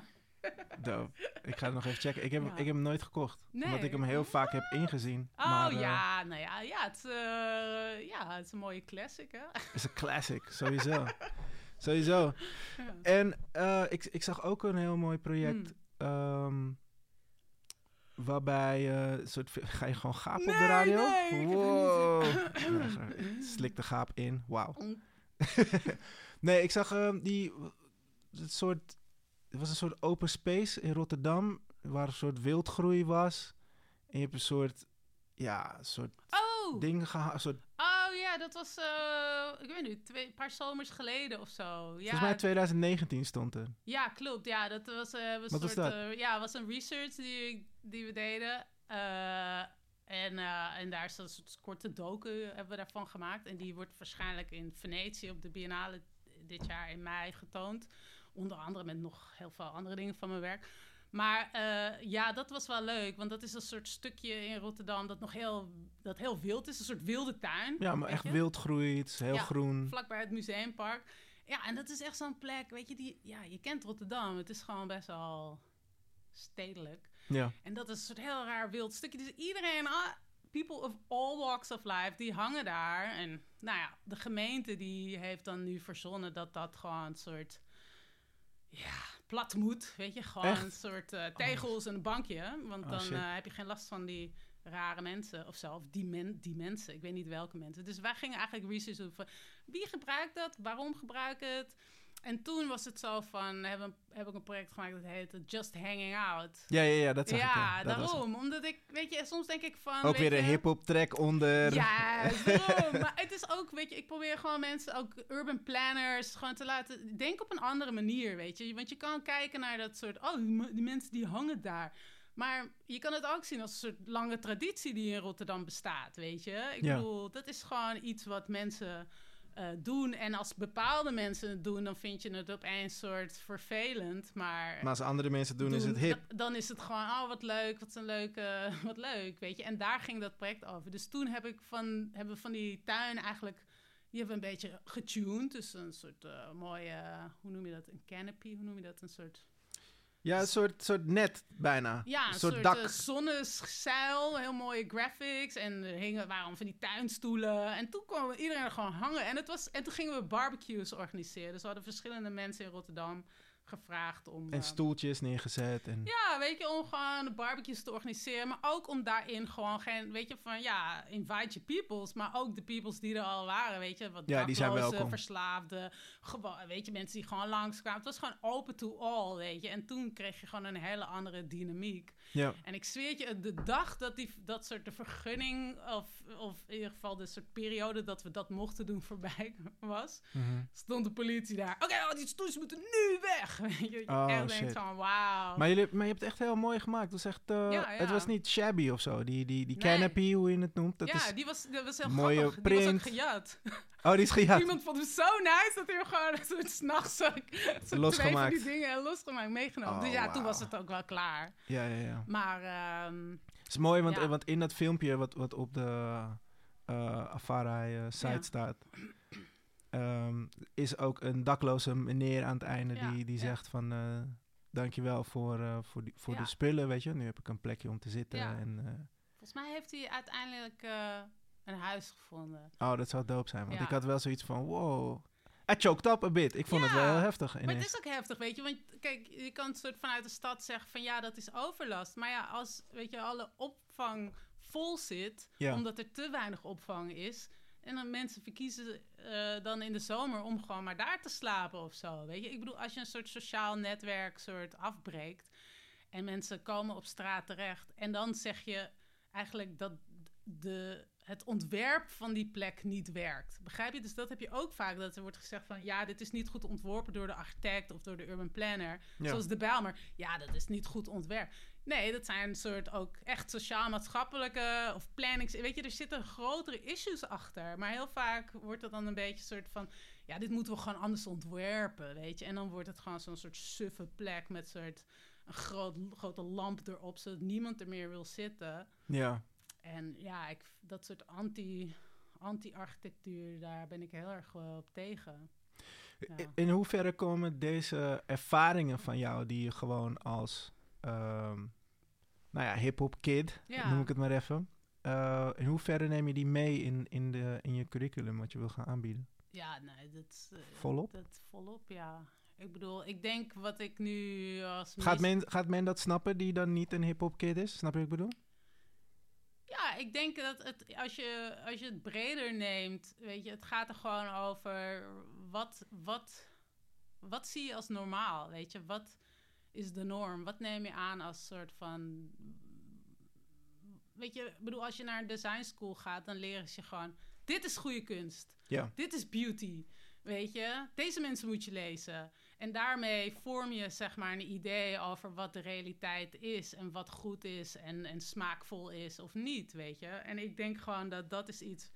Dope. Ik ga het nog even checken. Ik heb, Ja. ik heb hem nooit gekocht. Nee. Omdat ik hem heel vaak heb ingezien. Oh maar, eh, ja, nou ja, ja het, is, eh, ja, het is een mooie classic, hè? Het is een classic, sowieso. [laughs] sowieso. Ja. En eh, ik, ik zag ook een heel mooi project. Hmm. ehm, waarbij soort, ga je gewoon gapen op de radio? nee, wow. [laughs] Slik de gaap in. Wauw. [laughs] Nee, ik zag ehm, die. Het soort. Het was een soort open space in Rotterdam. Waar een soort wildgroei was. En je hebt een soort. Ja, een soort Oh, ding gehad. Een soort, oh ja, dat was, eh, ik weet niet, twee, een paar zomers geleden of zo. Ja, Volgens mij 2019 stond er. Ja, klopt. Ja, dat was, eh Wat een was soort, dat? eh, ja, was een research die, die we deden. En, en daar is een soort korte docu hebben we daarvan gemaakt. En die wordt waarschijnlijk in Venetië op de Biennale dit jaar in mei getoond. Onder andere met nog heel veel andere dingen van mijn werk. Maar eh, ja, dat was wel leuk. Want dat is een soort stukje in Rotterdam dat nog heel, dat heel wild is. Een soort wilde tuin. Ja, maar echt je? Het is heel Ja, groen. vlakbij het museumpark. Ja, en dat is echt zo'n plek, weet je, die, ja, je kent Rotterdam. Het is gewoon best wel stedelijk. Ja. En dat is een soort heel raar wild stukje. Dus iedereen, ah, people of all walks of life, die hangen daar. En nou ja, de gemeente die heeft dan nu verzonnen dat dat gewoon een soort, ja, plat moet. Weet je, gewoon Echt? een soort eh, tegels en een bankje. Want Oh, dan eh, heb je geen last van die rare mensen of zo. Of die, men, die mensen, ik weet niet welke mensen. Dus wij gingen eigenlijk research doen van wie gebruikt dat, waarom gebruik het. En toen was het zo van, heb, een, heb ik een project gemaakt dat heette Just Hanging Out. Ja, ja, ja, dat zag ik. Ja, Ja, Dat daarom. Omdat ik, weet je, soms denk ik van... Ook weer een hip-hop track onder. Ja, [laughs] daarom. maar het is ook, weet je, ik probeer gewoon mensen, ook urban planners, gewoon te laten denken op een andere manier, weet je. Want je kan kijken naar dat soort, oh, die, me- die mensen die hangen daar. Maar je kan het ook zien als een soort lange traditie die in Rotterdam bestaat, weet je. Ik Ja. bedoel, dat is gewoon iets wat mensen eh, doen. En als bepaalde mensen het doen, dan vind je het opeens soort vervelend. Maar Maar als andere mensen doen, is het hip. da- dan is het gewoon, oh wat leuk, wat een leuke, [laughs] wat leuk, weet je. En daar ging dat project over. Dus toen heb ik van, hebben we van die tuin eigenlijk, die hebben we een beetje getuned. Dus een soort eh, mooie, hoe noem je dat, een canopy, hoe noem je dat, een soort... Ja, een soort, soort net bijna. Ja, een een soort, soort dak. zonnezeil, heel mooie graphics. En er hingen, waren van die tuinstoelen. En toen kwam iedereen er gewoon hangen. En, het was, en toen gingen we barbecues organiseren. Dus we hadden verschillende mensen in Rotterdam gevraagd om... En eh, stoeltjes neergezet. En... Ja, weet je, om gewoon barbecues te organiseren. Maar ook om daarin gewoon geen, weet je, van ja, invite your peoples. Maar ook de peoples die er al waren, weet je. Wat Ja, die zijn welkom. verslaafden, gewoon, weet je, mensen die gewoon langskwamen. Het was gewoon open to all, weet je. En toen kreeg je gewoon een hele andere dynamiek. Ja. En ik zweer je, de dag dat die, dat soort de vergunning, of, of in ieder geval de soort periode dat we dat mochten doen voorbij [laughs] was, Mhm. stond de politie daar. Oké, oh, die stoeltjes moeten nu weg. [laughs] Je, Oh, echt denkt shit. van, wauw. Maar, jullie, maar je hebt het echt heel mooi gemaakt. Het was, echt, eh, Ja, ja. Het was niet shabby of zo. Die, die, die Nee. canopy, hoe je het noemt. Dat ja, is... die was, dat was heel mooie grappig. Die was ook print. gejat. [laughs] Oh, die is gejat. Iemand vond hem zo nice dat hij hem gewoon een soort s'nachts zo, zo twee van Losgemaakt. die dingen losgemaakt, meegenomen. Oh, dus ja, toen was het ook wel klaar. Ja, ja, ja. Maar ehm, Het is mooi, want, Ja. eh, want in dat filmpje wat, wat op de eh Afarai eh, site Ja. staat... ehm, is ook een dakloze meneer aan het einde Ja, die, die ja. zegt van... eh dankjewel voor, eh, voor, die, voor Ja. de spullen, weet je. Nu heb ik een plekje om te zitten. Ja. En, eh, Volgens mij heeft hij uiteindelijk eh, een huis gevonden. oh, dat zou dope zijn. Want Ja. ik had wel zoiets van, wow. I choked up a bit. Ik vond het wel heel heftig Maar ineens. het is ook heftig, weet je. Want kijk, je kan soort vanuit de stad zeggen van ja, dat is overlast. Maar ja, als weet je, alle opvang vol zit, Ja. omdat er te weinig opvang is. En dan mensen verkiezen eh, dan in de zomer om gewoon maar daar te slapen of zo. Weet je, ik bedoel, als je een soort sociaal netwerk soort afbreekt en mensen komen op straat terecht en dan zeg je eigenlijk dat de, het ontwerp van die plek niet werkt. Begrijp je? Dus dat heb je ook vaak, dat er wordt gezegd van ja, dit is niet goed ontworpen door de architect of door de urban planner, Ja. zoals de Bijlmer. Ja, dat is niet goed ontwerp. Nee, dat zijn een soort ook echt sociaal-maatschappelijke of plannings. Weet je, er zitten grotere issues achter. Maar heel vaak wordt dat dan een beetje een soort van... Ja, dit moeten we gewoon anders ontwerpen, weet je. En dan wordt het gewoon zo'n soort suffe plek met soort... Een groot, grote lamp erop, zodat niemand er meer wil zitten. Ja. En ja, ik, dat soort anti, anti-architectuur, daar ben ik heel erg eh, op tegen. Ja. In hoeverre komen deze ervaringen van jou, die je gewoon als, ehm, nou ja, hip-hop kid, Ja. noem ik het maar even. eh, in hoeverre neem je die mee in, in, de, in je curriculum wat je wil gaan aanbieden? Ja, nee, dat... is, eh, Volop? Dat volop, ja. Ik bedoel, ik denk wat ik nu als... Gaat men, gaat men dat snappen die dan niet een hip-hop kid is? Snap je wat ik bedoel? Ja, ik denk dat het, als, je, als je het breder neemt, weet je, het gaat er gewoon over wat, wat, wat zie je als normaal, weet je, wat is de norm, wat neem je aan als soort van, weet je, ik bedoel, als je naar een design school gaat, dan leren ze je gewoon, dit is goede kunst, Ja. dit is beauty, weet je, deze mensen moet je lezen. En daarmee vorm je zeg maar een idee over wat de realiteit is en wat goed is en, en smaakvol is of niet, weet je. En ik denk gewoon dat dat is iets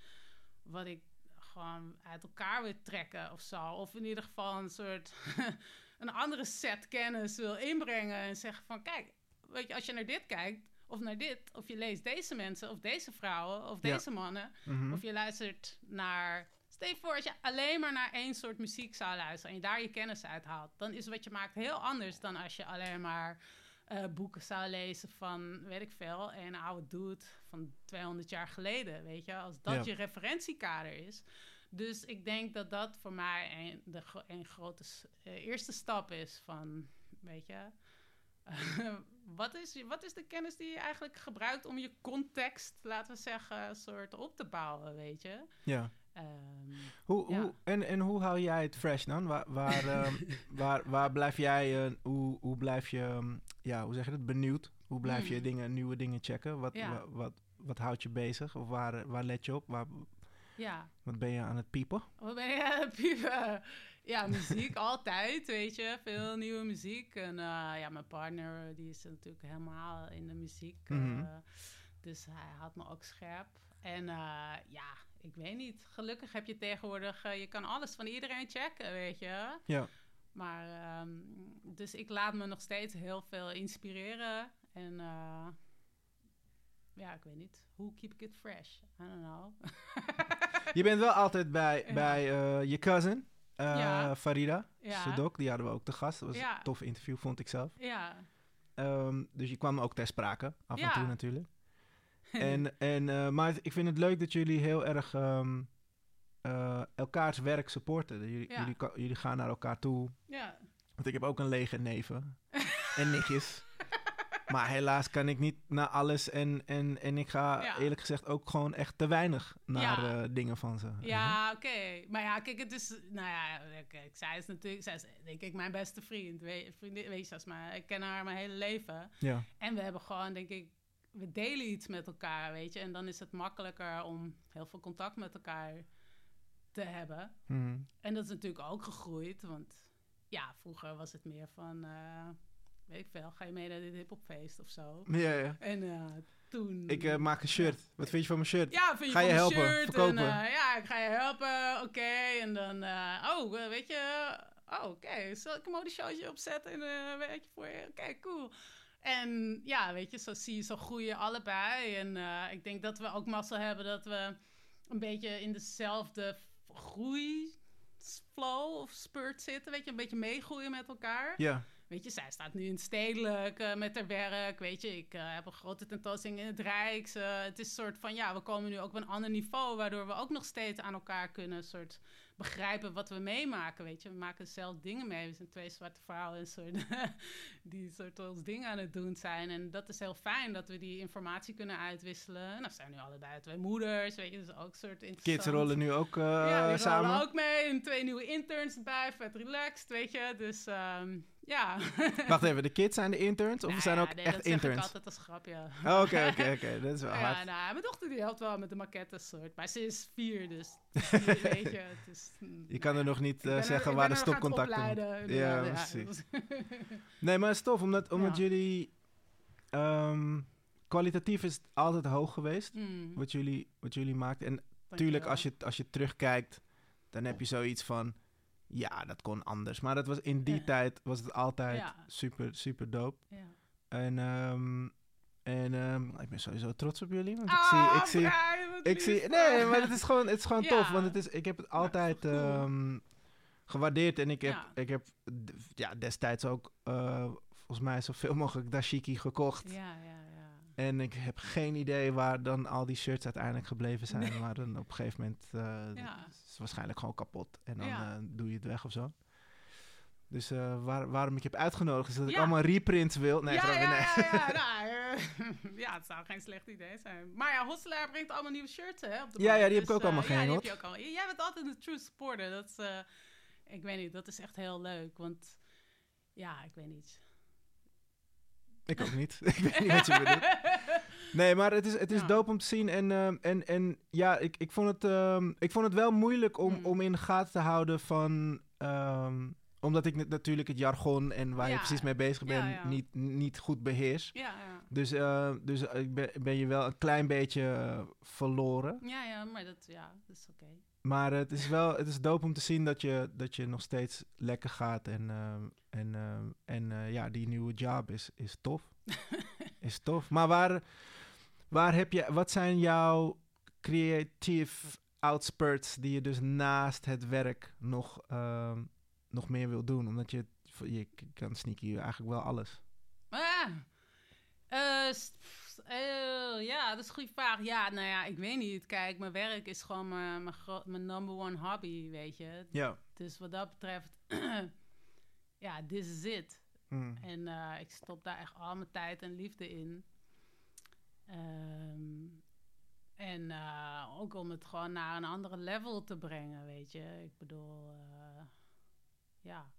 wat ik gewoon uit elkaar wil trekken of zo. Of in ieder geval een soort [laughs] een andere set kennis wil inbrengen en zeggen van kijk, weet je, als je naar dit kijkt of naar dit, of je leest deze mensen of deze vrouwen of Ja. deze mannen, Mhm. of je luistert naar. Stel je voor, als je alleen maar naar één soort muziek zou luisteren en je daar je kennis uit haalt, dan is wat je maakt heel anders dan als je alleen maar eh, boeken zou lezen van, weet ik veel, een oude dude van 200 jaar geleden, weet je, als dat Ja. je referentiekader is. Dus ik denk dat dat voor mij een, de, een grote eh, eerste stap is van, weet je, [laughs] wat, is, wat is de kennis die je eigenlijk gebruikt om je context, laten we zeggen, soort op te bouwen, weet je? Ja. Ehm, Hoe, Ja. hoe, en, en hoe hou jij het fresh dan? Waar, waar, ehm, [laughs] waar, waar blijf jij, eh, hoe, hoe blijf je, ehm, ja, hoe zeg je dat, benieuwd? Hoe blijf je Hmm. dingen, nieuwe dingen checken? Wat, Ja. wa- wat, wat, houdt je bezig? Of waar, eh, waar let je op? Waar, ja, wat ben je aan het piepen? wat ben je aan het piepen? Ja, muziek [laughs] altijd, weet je. Veel nieuwe muziek. En eh, ja, mijn partner, die is natuurlijk helemaal in de muziek. eh, Mhm. dus hij houdt me ook scherp. En eh, ja, ik weet niet. Gelukkig heb je tegenwoordig... eh, je kan alles van iedereen checken, weet je. Ja. Maar, ehm, dus ik laat me nog steeds heel veel inspireren. En eh, ja, ik weet niet. Hoe keep ik it fresh? I don't know. [laughs] Je bent wel altijd bij, Ja. bij eh, je cousin, Ja. Farida Ja. Die hadden we ook te gast. Dat was een tof interview, vond ik zelf. ja. Ehm, dus je kwam ook ter sprake, af en toe natuurlijk. [laughs] En, en, eh, maar ik vind het leuk dat jullie heel erg ehm, eh, elkaars werk supporten. Jullie, Ja. jullie, jullie gaan naar elkaar toe. ja. Want ik heb ook een lege neven [laughs] en nichtjes. Maar helaas kan ik niet naar alles. En, en, en ik ga Ja. eerlijk gezegd ook gewoon echt te weinig naar Ja. eh, dingen van ze. Ja, oké. Maar ja, kijk, het is... Nou ja, kijk, zij is natuurlijk... Zij is denk ik mijn beste vriend. Weet, vriendin, weet je, maar, ik ken haar mijn hele leven. Ja. En we hebben gewoon, denk ik... We delen iets met elkaar, weet je. En dan is het makkelijker om heel veel contact met elkaar te hebben. Mhm. En dat is natuurlijk ook gegroeid. Want ja, vroeger was het meer van... eh, weet ik veel, ga je mee naar dit hiphopfeest of zo? ja, ja. En eh, toen... Ik eh, maak een shirt. Wat vind je van mijn shirt? Ja, vind je Ga je helpen, shirt verkopen? En, ja, ik ga je helpen, oké. En dan, oh, weet je, oh, oké, zal ik een modeshowtje opzetten en een werkje voor je? Oké, cool. En ja, weet je, zo zie je, zo groeien allebei. En eh, ik denk dat we ook mazzel hebben dat we een beetje in dezelfde f- groei flow of spurt zitten. Weet je, een beetje meegroeien met elkaar. Ja. Weet je, zij staat nu in het stedelijk eh, met haar werk. Weet je, ik eh, heb een grote tentoonstelling in het Rijks. Het is een soort van, ja, we komen nu ook op een ander niveau... waardoor we ook nog steeds aan elkaar kunnen soort begrijpen wat we meemaken, weet je. We maken zelf dingen mee. We zijn twee zwarte vrouwen een soort, [laughs] die soort ons dingen aan het doen zijn. En dat is heel fijn, dat we die informatie kunnen uitwisselen. Nou, zijn nu allebei twee moeders, weet je. Dus ook een soort interessant. Kids rollen nu ook eh, ja, die samen. rollen ook mee. En twee nieuwe interns erbij, vet relaxed, weet je. Dus ehm, ja. [laughs] Wacht even, de kids zijn de interns? Of Nou zijn ja, ook nee, echt dat interns? ik altijd als grapje. Oh, Oké, oké, oké. [laughs] Dat is wel Ja, hard. nou, mijn dochter die helpt wel met de maquettes soort. Maar ze is vier, dus [laughs] niet, weet je. Mm, Je kan nou er ja. nog niet eh, er- zeggen waar de er stopcontacten... Ja, inderdaad, precies. Nee, maar het is tof, omdat, omdat Ja. jullie... ehm, kwalitatief is het altijd hoog geweest, Mm, wat jullie, wat jullie maakten. En dankjewel. tuurlijk, als je, als je terugkijkt, dan heb je zoiets van... Ja, dat kon anders. Maar dat was, in die Ja. tijd was het altijd Ja. super, super dope. Ja. En, ehm, en ehm, ik ben sowieso trots op jullie. Want ik Ah, zie, ik zie, ik zie, nee, maar het is gewoon, het is gewoon [laughs] tof. Want het is, ik heb het altijd ehm, gewaardeerd. En ik heb, ik heb ja, destijds ook eh, volgens mij zoveel mogelijk dashiki gekocht. Ja, ja. En ik heb geen idee waar dan al die shirts uiteindelijk gebleven zijn. Maar dan op een gegeven moment eh, Ja. is het waarschijnlijk gewoon kapot. En dan Ja. eh, doe je het weg of zo. Dus eh, waar, waarom ik je heb uitgenodigd is dat ik allemaal reprints wil. Nee, ja, ja, nee. ja, ja, [laughs] nou, [laughs] ja, het zou geen slecht idee zijn. Maar ja, Hosselaar brengt allemaal nieuwe shirts, hè? Op de Ja, ja, die heb ik Dus, ook allemaal eh, ja, die gehengeld. heb je ook al. Jij bent altijd een true supporter. Dat is, ik weet niet, dat is echt heel leuk. Want, ja, ik weet niet. Ik ook niet. [laughs] ik weet niet wat je bedoelt. [laughs] Nee, maar het is, het is Ja. dope om te zien. En, ehm, en, en ja, ik, ik, vond het, ehm, ik vond het wel moeilijk om, Mm. om in de gaten te houden van... ehm, omdat ik natuurlijk het jargon en waar je precies mee bezig bent ja. Niet, niet goed beheers. Ja, ja. Dus, eh, dus ik ben, ben je wel een klein beetje eh, verloren. Ja, ja, maar dat, ja, dat is oké. Maar het is wel het is dope om te zien dat je, dat je nog steeds lekker gaat. En, ehm, en, ehm, en eh, ja, die nieuwe job is, is tof. [laughs] is tof. Maar waar, waar heb je, wat zijn jouw creatieve outspurts die je dus naast het werk nog, ehm, nog meer wil doen? Omdat je, je kan sneaky eigenlijk wel alles. Ah, eh, eh, ja, dat is een goede vraag. Ja, nou ja, ik weet niet. Kijk, mijn werk is gewoon mijn, mijn, mijn number one hobby, weet je. Ja. Dus wat dat betreft, [clears throat] ja, this is it. Mm. En eh, ik stop daar echt al mijn tijd en liefde in. Ehm, en eh, ook om het gewoon naar een andere level te brengen, weet je. Ik bedoel, eh, ja.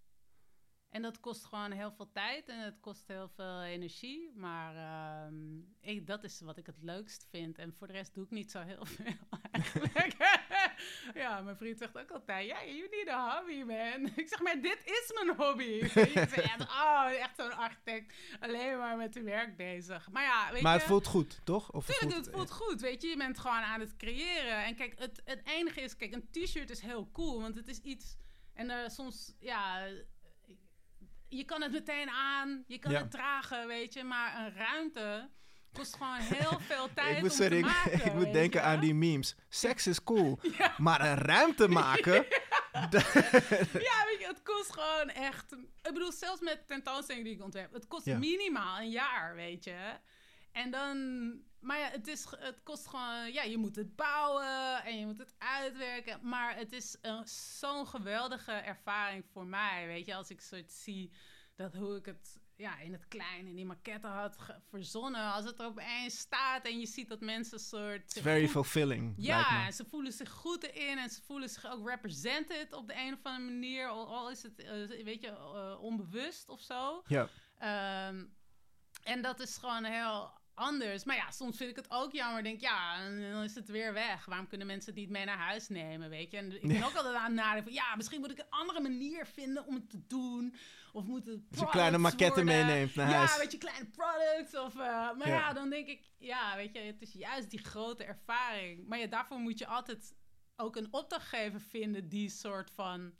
En dat kost gewoon heel veel tijd en het kost heel veel energie. Maar ik, dat is wat ik het leukst vind. En voor de rest doe ik niet zo heel [laughs] veel eigenlijk. [laughs] ja, mijn vriend zegt ook altijd... Ja, you need a hobby, man. [laughs] Ik zeg, maar dit is mijn hobby. Weet je, ik zeg, echt, oh, echt zo'n architect. Alleen maar met zijn werk bezig. Maar ja, weet Maar je... het voelt goed, toch? Of het Tuurlijk, het voelt goed, weet je. Je bent gewoon aan het creëren. En kijk, het, het enige is... Kijk, een t-shirt is heel cool, want het is iets... En eh, soms, ja... Je kan het meteen aan, je kan Ja. het dragen, weet je. Maar een ruimte kost gewoon heel veel [laughs] tijd [laughs] ik moet, om sorry, te maken, ik moet denken je. aan die memes. Seks is cool, [laughs] Ja. maar een ruimte maken... Ja, weet je, het kost gewoon echt... Ik bedoel, zelfs met tentoonstellingen die ik ontwerp... Het kost minimaal een jaar, weet je. En dan... Maar ja, het, is, het kost gewoon... Ja, je moet het bouwen en je moet het uitwerken. Maar het is een- zo'n geweldige ervaring voor mij, weet je. Als ik soort zie dat hoe ik het ja, in het klein in die maquette had verzonnen. Als het er opeens staat en je ziet dat mensen soort... It's very fulfilling, ja, en ze voelen zich goed erin en ze voelen zich ook represented op de een of andere manier. Al, al is het, eh, weet je, eh, onbewust of zo. Ja. Ehm, en dat is gewoon heel anders. Maar ja, soms vind ik het ook jammer. Denk, ja, dan is het weer weg. Waarom kunnen mensen het niet mee naar huis nemen, weet je? En ik ben ook altijd aan het nadenken van... Ja, misschien moet ik een andere manier vinden om het te doen. Of moet het Als je kleine maquette meeneemt naar ja, huis. weet je, kleine products. Of, eh, maar Ja. ja. dan denk ik... Ja, weet je, het is juist die grote ervaring. Maar ja, daarvoor moet je altijd ook een opdrachtgever vinden... die soort van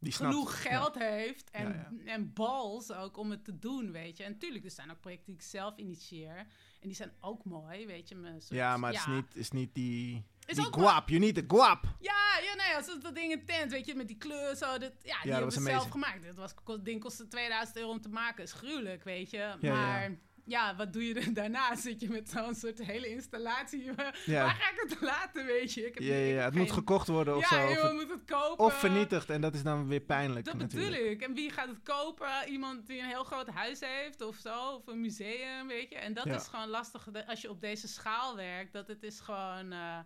Die genoeg geld heeft en, Ja, en bals ook om het te doen, weet je. En tuurlijk, er zijn ook projecten die ik zelf initieer. En die zijn ook mooi, weet je. soort- Ja, ja maar het is niet, is niet die... Is Die guap, you need guap. Ja, ja, nee, als dat ding in tent, weet je, met die kleur zo. Dat, ja, die dat hebben we zelf gemaakt. Dat was, ding kostte 2000 euro om te maken. is gruwelijk, weet je. ja. maar ja. wat doe je er [laughs] daarna? Zit je met zo'n soort hele installatie. Waar Ja. waar ga ik het laten, weet je? Ik heb Ja, ja, ik het moet gekocht worden of ja, zo. Of, het- moet het kopen. of vernietigd. En dat is dan weer pijnlijk Dat natuurlijk. bedoel ik. En wie gaat het kopen? Iemand die een heel groot huis heeft of zo. Of een museum, weet je. En dat is gewoon lastig als je op deze schaal werkt. Dat het is gewoon... eh,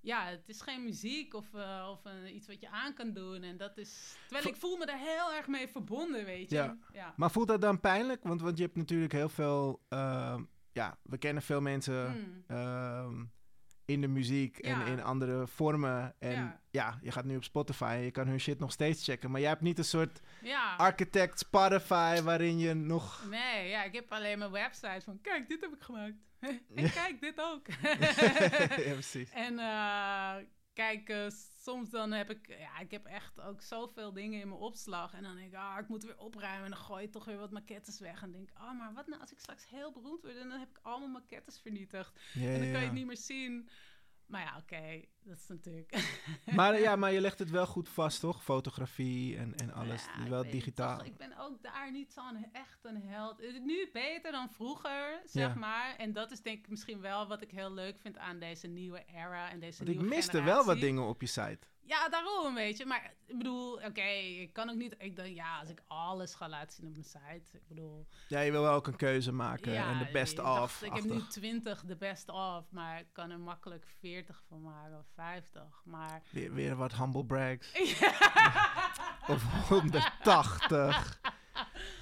ja, het is geen muziek of, eh, of een- iets wat je aan kan doen. En dat is... Terwijl Vo- ik voel me er heel erg mee verbonden, weet je. Ja. ja. Maar voelt dat dan pijnlijk? Want, want je hebt natuurlijk heel veel... ehm, ja, we kennen veel mensen Mm. ehm, in de muziek en Ja. in andere vormen. En ja. Ja. je gaat nu op Spotify en je kan hun shit nog steeds checken. Maar jij hebt niet een soort architect Spotify waarin je nog... Nee, ja, ik heb alleen mijn website van... Kijk, dit heb ik gemaakt. En [laughs] kijk, dit ook. [laughs] ja, precies. En eh, kijk, eh, soms dan heb ik, ja, ik heb echt ook zoveel dingen in mijn opslag. En dan denk ik, ah, ik moet weer opruimen. En dan gooi ik toch weer wat maquettes weg. En denk ik, ah, maar wat nou als ik straks heel beroemd word? En dan heb ik allemaal maquettes vernietigd. Ja, en dan kan je het niet meer zien. Maar ja, oké, dat is natuurlijk... [laughs] Maar, ja, maar je legt het wel goed vast, toch? Fotografie en, en alles. Ja, ik wel digitaal. toch, ik ben ook daar niet zo'n echt een held. Is Nu beter dan vroeger, zeg Ja. maar. En dat is denk ik misschien wel wat ik heel leuk vind aan deze nieuwe era en deze Want ik nieuwe miste generatie. wel wat dingen op je site. Ja, daarom, weet je. Maar ik bedoel, oké, ik kan ook niet... Ik denk, ja, als ik alles ga laten zien op mijn site. Ik bedoel... Ja, je wil wel ook een keuze maken ja, en de best of. Ik heb nu 20 de best of, maar ik kan er makkelijk 40 van maken of 50. Maar... weer, weer wat humble brags. [laughs] Ja. Of 180.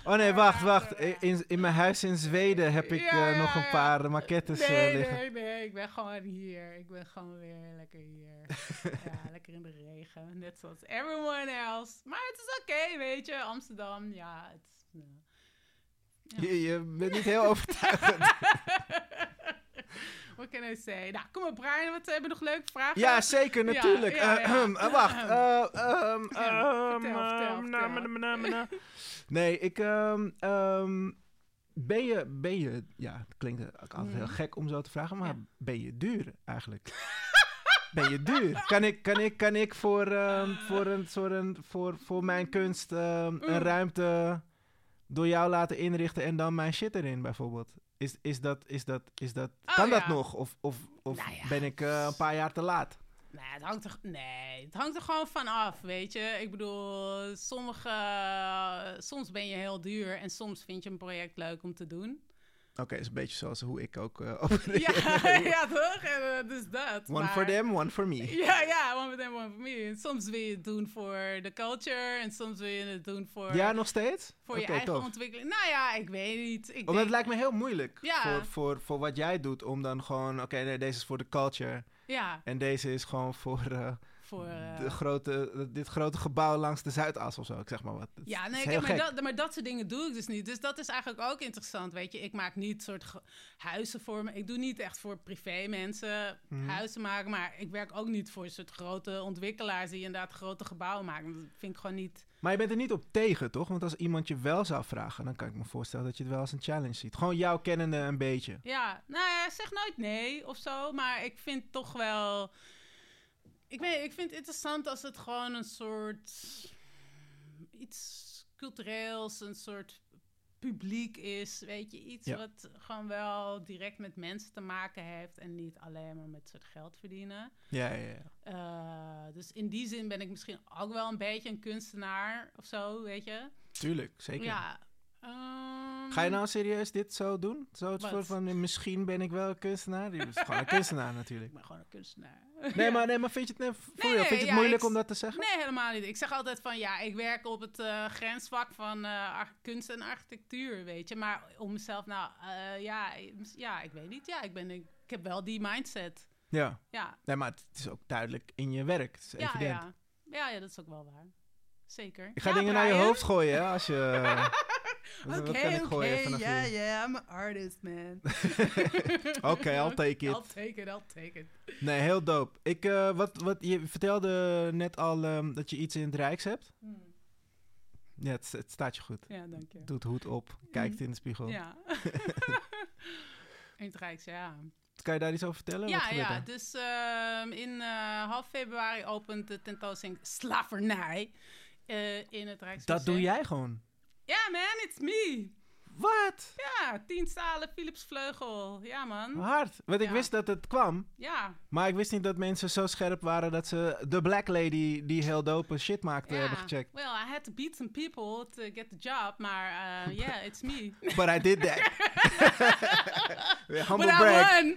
Oh nee, wacht, wacht. In, in mijn huis in Zweden heb ik Ja, eh, ja, nog een ja. paar maquettes eh, Nee, liggen. nee, nee, ik ben gewoon hier. Ik ben gewoon weer lekker hier. [laughs] ja, lekker in de regen. Net zoals everyone else. Maar het is oké, weet je. Amsterdam, ja, het nou. Je, je bent niet heel overtuigend. [laughs] [laughs] What can I say? Nou, kom maar Brian, wat hebben we nog leuke vragen? ja, zeker, natuurlijk. ja, Eh, ja. eh, wacht. eh. Nee, ik... ehm, ehm, ben je, ben je... Ja, het klinkt altijd heel Mhm. gek om zo te vragen, maar ben je duur eigenlijk? [laughs] ben je duur? Kan ik, kan ik, kan ik voor, ehm, voor, een, soort een, voor, voor mijn kunst een Mm. ruimte door jou laten inrichten en dan mijn shit erin bijvoorbeeld? Is, is dat, is dat, is dat, Oh, kan dat nog? Of, of, of Nou ja. ben ik eh, een paar jaar te laat? Nee, het hangt er, nee, het hangt er gewoon van af, weet je. Ik bedoel, sommige, soms ben je heel duur en soms vind je een project leuk om te doen. Oké, is een beetje zoals hoe ik ook [laughs] opereer. Ja, [laughs] ja toch? En, dus dat. One maar- for them, one for me. [laughs] Ja, ja, one for them, one for me. En soms wil je het doen voor de culture en soms wil je het doen voor, Ja, nog steeds? voor je eigen tof. ontwikkeling. Nou ja, ik weet niet. Ik Omdat denk, het lijkt me heel moeilijk Ja. voor, voor, voor wat jij doet om dan gewoon... Oké, nee, deze is voor de culture. ja, En deze is gewoon voor eh, voor... eh, de grote, dit grote gebouw langs de Zuidas of zo. Ik zeg maar wat. Het Ja, nee, kijk, maar, dat, maar dat soort dingen doe ik dus niet. Dus dat is eigenlijk ook interessant, weet je. Ik maak niet soort huizen voor me. Ik doe niet echt voor privé mensen Mhm. huizen maken. Maar ik werk ook niet voor soort grote ontwikkelaars die inderdaad grote gebouwen maken. Dat vind ik gewoon niet... Maar je bent er niet op tegen, toch? Want als iemand je wel zou vragen, dan kan ik me voorstellen dat je het wel als een challenge ziet. Gewoon jou kennende een beetje. Ja, nou ja, zeg nooit nee of zo. Maar ik vind toch wel... Ik, weet, ik vind het interessant als het gewoon een soort... Iets cultureels, een soort publiek is. Weet je, iets Ja. wat gewoon wel direct met mensen te maken heeft... en niet alleen maar met soort geld verdienen. Ja, ja, ja. Eh, dus in die zin ben ik misschien ook wel een beetje een kunstenaar of zo, weet je. Tuurlijk, zeker. Ja. Ehm, Ga je nou serieus dit zo doen? Zo het soort van, eh, misschien ben ik wel een kunstenaar? Je bent gewoon een kunstenaar [laughs] natuurlijk. Ik ben gewoon een kunstenaar. Nee, [laughs] maar, nee, maar vind je het, nee, voor Nee, vind je het ja, moeilijk om dat te zeggen? Nee, helemaal niet. Ik zeg altijd van ja, ik werk op het eh, grensvak van eh, kunst en architectuur, weet je. Maar om mezelf nou, ja, ja, ik weet niet. Ja, ik, ben, ik, ik heb wel die mindset. Ja. Ja, Nee, maar het is ook duidelijk in je werk. Het is ja, evident. ja. ja, ja, dat is ook wel waar. Zeker. Ik ga Ja, dingen naar je hoofd gooien, hè, als je... [laughs] Oké, gooien oké, ja, I'm an artist, man. [laughs] [laughs] Oké, I'll take it. I'll take it, I'll take it. Nee, heel dope. Ik, eh, wat, wat, je vertelde net al ehm, dat je iets in het Rijks hebt. Hmm. Ja, het, het staat je goed. Ja, dank je. Doet hoed op, kijkt Mhm. in de spiegel. Ja. [laughs] in het Rijks, ja. Kan je daar iets over vertellen? Ja, ja. er? Dus ehm, in eh, half februari opent de tentoonstelling Slavernij eh, in het Rijksmuseum. Dat doe jij gewoon. Ja, man, it's me. Wat? Ja, tien stalen Philips vleugel. Ja, man. Hard. Want ik Ja. wist dat het kwam. Ja. Maar ik wist niet dat mensen zo scherp waren dat ze de Black Lady die heel dope shit maakte ja. hebben gecheckt. Well, I had to beat some people to get the job, maar uh, [laughs] yeah, it's me. But I did that. [laughs] Humble But I brag. won. [laughs]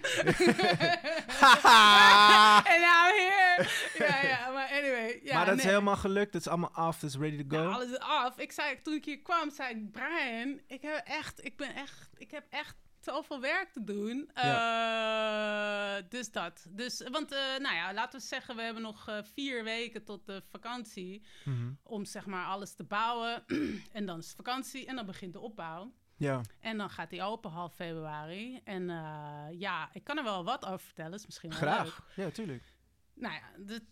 And now I'm here. Ja, ja, maar anyway. Ja, maar dat is helemaal gelukt. Het is allemaal af. Het is ready to go. Alles is af. Ik zei, toen ik hier kwam, zei ik, Brian, ik heb echt, ik ben echt, ik heb echt zoveel werk te doen. Eh, dus dat. Dus, want, eh, nou ja, laten we zeggen, we hebben nog eh, vier weken tot de vakantie Mhm. om zeg maar alles te bouwen. [clears throat] en dan is het vakantie en dan begint de opbouw. Ja. En dan gaat die open half februari. En ja, ik kan er wel wat over vertellen. Is misschien wel leuk. Graag. Ja, tuurlijk. Nou ja, dit,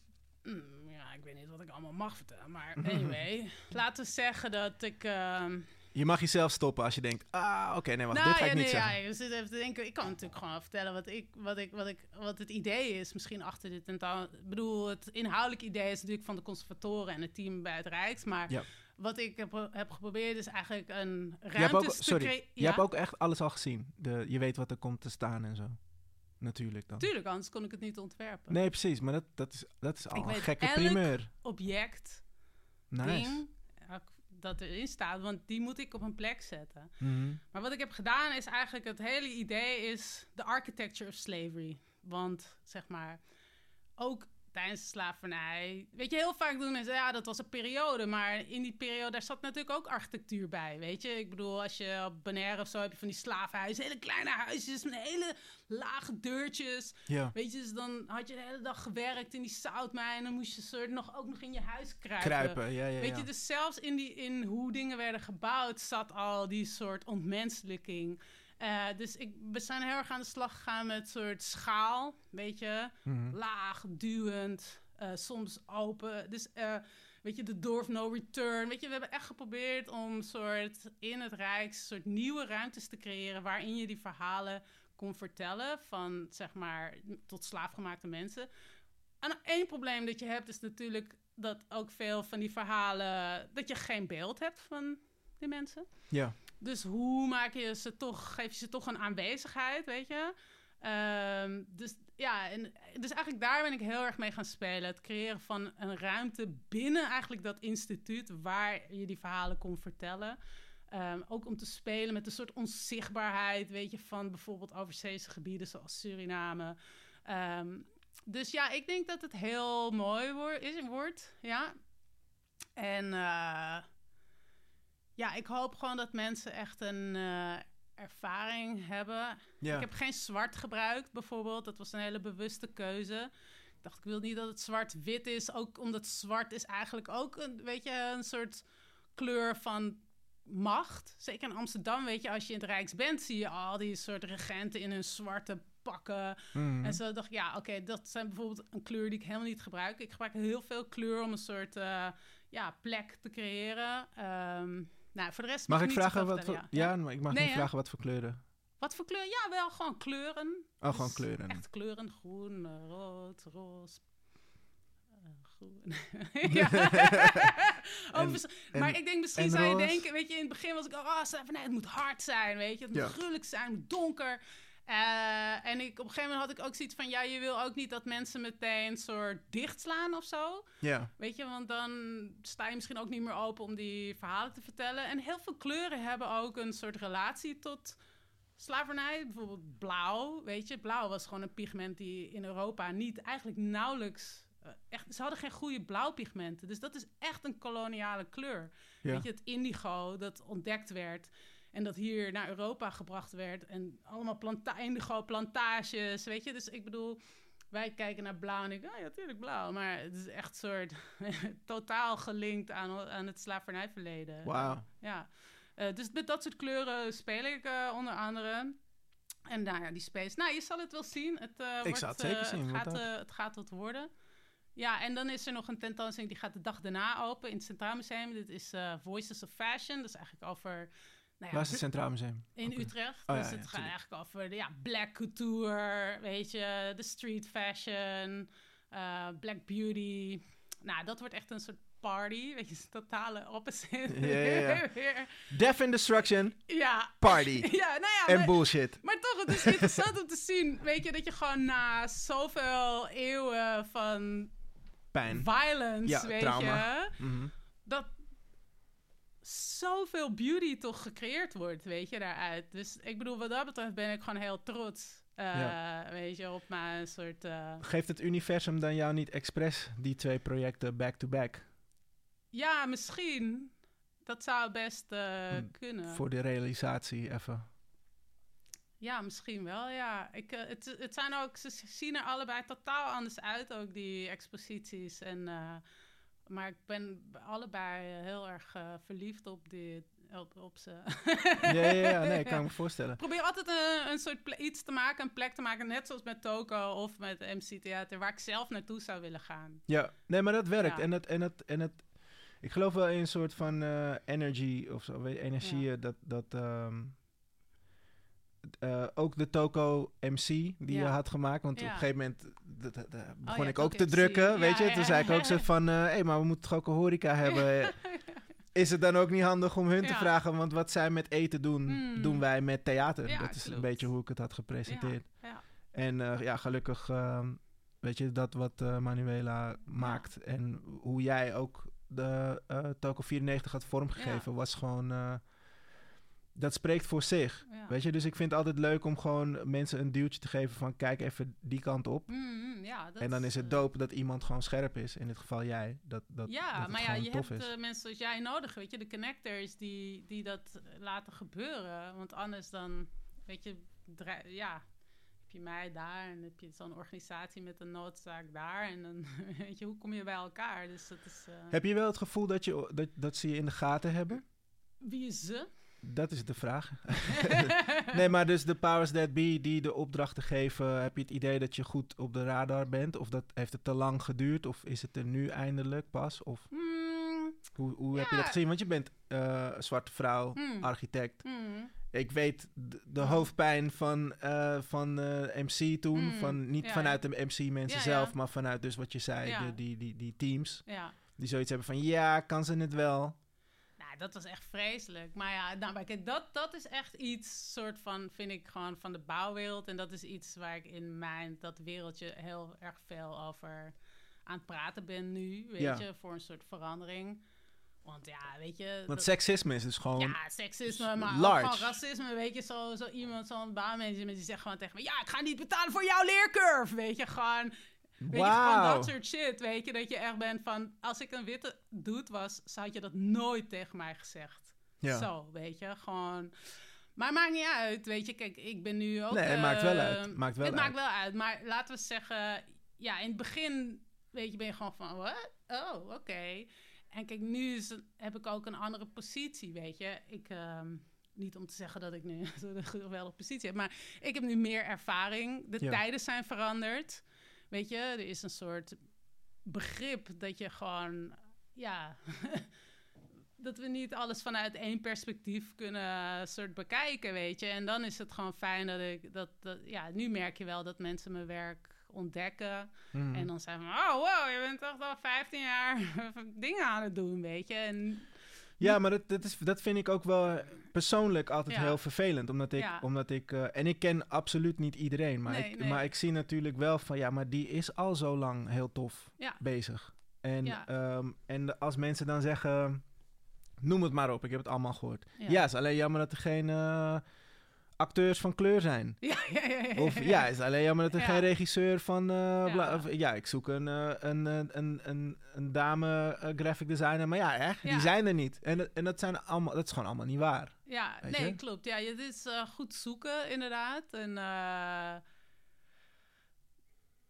mm, ja, ik weet niet wat ik allemaal mag vertellen. Maar [laughs] anyway, laten we zeggen dat ik... Je mag jezelf stoppen als je denkt, ah, oké, nee, wacht, nou dit ga ja, ik niet nee, zeggen. ja, je zit even te denken. Ik kan natuurlijk gewoon vertellen wat, ik, wat, ik, wat, ik, wat het idee is. Misschien achter dit tentamen. Ik bedoel, het inhoudelijk idee is natuurlijk van de conservatoren en het team bij het Rijks. Maar Ja. wat ik heb, heb geprobeerd is eigenlijk een Je hebt ook, ruimte te sorry, je hebt ook echt alles al gezien. De, je weet wat er komt te staan en zo. Natuurlijk dan. Tuurlijk, anders kon ik het niet ontwerpen. Nee, precies. Maar dat, dat, is, dat is al Ik een weet gekke primeur. Object, Nice. ding, dat erin staat, want die moet ik op een plek zetten. Mhm. Maar wat ik heb gedaan is eigenlijk het hele idee is de architecture of slavery. Want zeg maar, ook tijdens de slavernij. Weet je, heel vaak doen mensen, ja, dat was een periode. Maar in die periode, daar zat natuurlijk ook architectuur bij. Weet je, ik bedoel, als je op Bonaire of zo heb je van die slavenhuizen, hele kleine huisjes met hele lage deurtjes. Ja. Weet je, dus dan had je de hele dag gewerkt in die zoutmijn. En dan moest je soort nog, ook nog in je huis kruipen. Kruipen, ja, ja, Weet je, dus zelfs in, die, in hoe dingen werden gebouwd, zat al die soort ontmenselijking. Eh, dus ik, we zijn heel erg aan de slag gegaan met een soort schaal, weet je. Mhm. Laag, duwend, eh, soms open. Dus, eh, weet je, de door of no return. Weet je, we hebben echt geprobeerd om soort in het Rijks soort nieuwe ruimtes te creëren... waarin je die verhalen kon vertellen van, zeg maar, tot slaafgemaakte mensen. En één probleem dat je hebt is natuurlijk dat ook veel van die verhalen... dat je geen beeld hebt van die mensen. Ja. Dus hoe maak je ze toch, geef je ze toch een aanwezigheid, weet je? Ehm, dus ja, en, dus eigenlijk daar ben ik heel erg mee gaan spelen. Het creëren van een ruimte binnen eigenlijk dat instituut waar je die verhalen kon vertellen. Ehm, ook om te spelen met een soort onzichtbaarheid, weet je, van bijvoorbeeld overzeese gebieden zoals Suriname. Ehm, dus ja, ik denk dat het heel mooi woor- is, wordt, ja. En eh, ja, ik hoop gewoon dat mensen echt een eh, ervaring hebben. ja. Ik heb geen zwart gebruikt, bijvoorbeeld. Dat was een hele bewuste keuze. Ik dacht, ik wil niet dat het zwart-wit is. Ook omdat zwart is eigenlijk ook een, weet je, een soort kleur van macht. Zeker in Amsterdam, weet je, als je in het Rijks bent, zie je al die soort regenten in hun zwarte pakken. Mhm. En zo dacht ik, ja, oké, dat zijn bijvoorbeeld een kleur die ik helemaal niet gebruik. Ik gebruik heel veel kleur om een soort eh, ja, plek te creëren. Ehm, nou, voor de rest Mag mag ik vragen wat voor... Ja, maar ik mag Nee, niet hè? vragen wat voor kleuren. Wat voor kleur? Ja, wel gewoon kleuren. Oh, gewoon Dus kleuren. Echt kleuren. Groen, eh, rood, roze. eh, groen. [laughs] ja. [laughs] Oh, En- mis- en- maar ik denk, misschien en zou je roze? denken, weet je, in het begin was ik, oh, van, nee, het moet hard zijn, weet je, het moet Ja. gruwelijk zijn, het moet donker. Eh, en ik, op een gegeven moment had ik ook zoiets van, ja, je wil ook niet dat mensen meteen soort dichtslaan of zo. Ja. Weet je, want dan sta je misschien ook niet meer open om die verhalen te vertellen. En heel veel kleuren hebben ook een soort relatie tot slavernij. Bijvoorbeeld blauw, weet je. Blauw was gewoon een pigment die in Europa niet, eigenlijk nauwelijks... eh, echt, ze hadden geen goede blauwpigmenten. Dus dat is echt een koloniale kleur. Ja. Weet je, het indigo dat ontdekt werd... En dat hier naar Europa gebracht werd. En allemaal planta indigo plantages, weet je. Dus ik bedoel, wij kijken naar blauw en ik, oh ja, natuurlijk blauw. Maar het is echt soort [laughs] totaal gelinkt aan, aan het slavernijverleden. Wauw. Ja, Eh, dus met dat soort kleuren speel ik eh, onder andere. En nou ja, die space. Nou, je zal het wel zien. Het, eh, wordt, zal het zeker zien, Het gaat, het gaat wat worden. Ja, en dan is er nog een tentoonstelling die gaat de dag daarna open in het Centraal Museum. Dit is Voices of Fashion. Dat is eigenlijk over Nou Waar is het Centraal Museum? in. Utrecht. Oh, ja, dus ja, het gaat eigenlijk over de ja, black couture, weet je, de street fashion, eh, black beauty. Nou, dat wordt echt een soort party, weet je, [laughs] totale opposite. Ja, ja, ja. [laughs] Weer. Death and Destruction, ja. party [laughs] Ja, nou ja, en maar, bullshit. maar toch, het is interessant om te zien, weet je, dat je gewoon na zoveel eeuwen van Pijn. violence, Ja, weet trauma. je, Mhm. dat zoveel beauty toch gecreëerd wordt, weet je, daaruit. Dus ik bedoel, wat dat betreft ben ik gewoon heel trots, eh, Ja. weet je, op mijn soort... eh, Geeft het universum dan jou niet expres die twee projecten back-to-back? Ja, misschien. Dat zou best eh, Hmm, kunnen. Voor de realisatie even. Ja, misschien wel, ja. Ik, het, het zijn ook, ze zien er allebei totaal anders uit, ook die exposities. En, maar ik ben allebei heel erg eh, verliefd op, die, op, op ze. Ja, ja, ja, nee, [laughs] ik kan me voorstellen. Ik probeer altijd een, een soort iets te maken, een plek te maken, net zoals met Toko of met MC Theater, waar ik zelf naartoe zou willen gaan. Ja, nee, maar dat werkt. Ja. En, het, en, het, en het, ik geloof wel in een soort van eh, energy of zo, energieën. Dat, dat ehm, eh, ook de Toko MC die je had gemaakt. Want op een gegeven moment dat- dat- dat begon Oh, ja, ik ook te MC. drukken, weet je. Toen zei ik ook zo van, hé, hey, maar we moeten toch ook een horeca [laughs] hebben. Is het dan ook niet handig om hun te vragen? Want wat zij met eten doen, Hmm. doen wij met theater. Dat is een beetje hoe ik het had gepresenteerd. En eh, ja, gelukkig, ehm, weet je, dat wat eh, Manuela maakt en hoe jij ook de eh Toko 94 had vormgegeven, was gewoon, eh, dat spreekt voor zich. Ja. Weet je, dus ik vind het altijd leuk om gewoon mensen een duwtje te geven van kijk even die kant op. Mm, mm, ja, dat en dan is het eh, dope dat iemand gewoon scherp is. In dit geval jij. Dat, dat, ja, dat maar ja, je hebt is. eh, mensen zoals jij nodig, weet je, de connectors die, die dat laten gebeuren. Want anders dan, weet je, ja, heb je mij daar en heb je zo'n organisatie met een noodzaak daar. En dan, [laughs] weet je, hoe kom je bij elkaar? Dus dat is, eh, Heb je wel het gevoel dat, je, dat, dat ze je in de gaten hebben? wie is ze? Dat is de vraag. [laughs] nee, maar dus de powers that be die de opdrachten geven, heb je het idee dat je goed op de radar bent? Of dat, heeft het te lang geduurd? Of is het er nu eindelijk pas? Of Hmm, hoe, hoe heb je dat gezien? Want je bent een zwarte vrouw, Hmm. architect. hmm, Ik weet de, de Hmm. hoofdpijn van, eh, van eh, MC toen. Van, niet Ja, vanuit de MC-mensen Ja, zelf, maar vanuit dus wat je zei, de, die, die, die teams. Die zoiets hebben van, ja, kan ze het wel? Dat was echt vreselijk. Maar ja, nou, maar kijk, dat, dat is echt iets, soort van, vind ik gewoon van de bouwwereld. En dat is iets waar ik in mijn, dat wereldje heel erg veel over aan het praten ben nu. Weet Ja. je, voor een soort verandering. Want ja, weet je... Want seksisme is dus gewoon... ja, seksisme, maar large. ook gewoon racisme. Weet je, zo, zo iemand, zo'n baanmanager, die zegt gewoon tegen me... Ja, ik ga niet betalen voor jouw leercurve. Weet je, gewoon... Weet je, Wauw. dat soort shit. Weet je, dat je echt bent van... Als ik een witte dude was, zou je dat nooit tegen mij gezegd. Ja. Zo, weet je, gewoon... Maar maakt niet uit, weet je. Kijk, ik ben nu ook... Nee, het maakt wel uit. Maakt wel het uit. maakt wel uit, maar laten we zeggen... Ja, in het begin, weet je, ben je gewoon van... Wat? Oh, oké. En kijk, nu is, heb ik ook een andere positie, weet je. Ik... ehm, niet om te zeggen dat ik nu [laughs] een geweldige positie heb, maar ik heb nu meer ervaring. De Ja. tijden zijn veranderd. Weet je, er is een soort begrip dat je gewoon, ja, [laughs] dat we niet alles vanuit één perspectief kunnen soort bekijken, weet je. En dan is het gewoon fijn dat ik, dat, dat ja, nu merk je wel dat mensen mijn werk ontdekken. Mhm. En dan zijn van, oh wow, je bent toch al 15 jaar [laughs] dingen aan het doen, weet je. En Ja, maar dat, dat, is, dat vind ik ook wel eh, persoonlijk altijd Ja. heel vervelend. Omdat ik, Ja. omdat ik eh, en ik ken absoluut niet iedereen. Maar, Nee, ik, nee. maar ik zie natuurlijk wel van, ja, maar die is al zo lang heel tof Ja. bezig. En, ehm, en als mensen dan zeggen, noem het maar op, ik heb het allemaal gehoord. Ja, is alleen jammer dat er geen eh, acteurs van kleur zijn. [laughs] ja, ja, ja, ja, Of ja, is alleen jammer dat er Ja. geen regisseur van. eh, Ja. of- ja, ik zoek een, eh, een, een, een, een, een dame eh, graphic designer. Maar ja, echt, die zijn er niet. En, dat- en dat, zijn allemaal, dat is gewoon allemaal niet waar. Ja, nee, je? klopt. Ja, het is goed zoeken, inderdaad. En,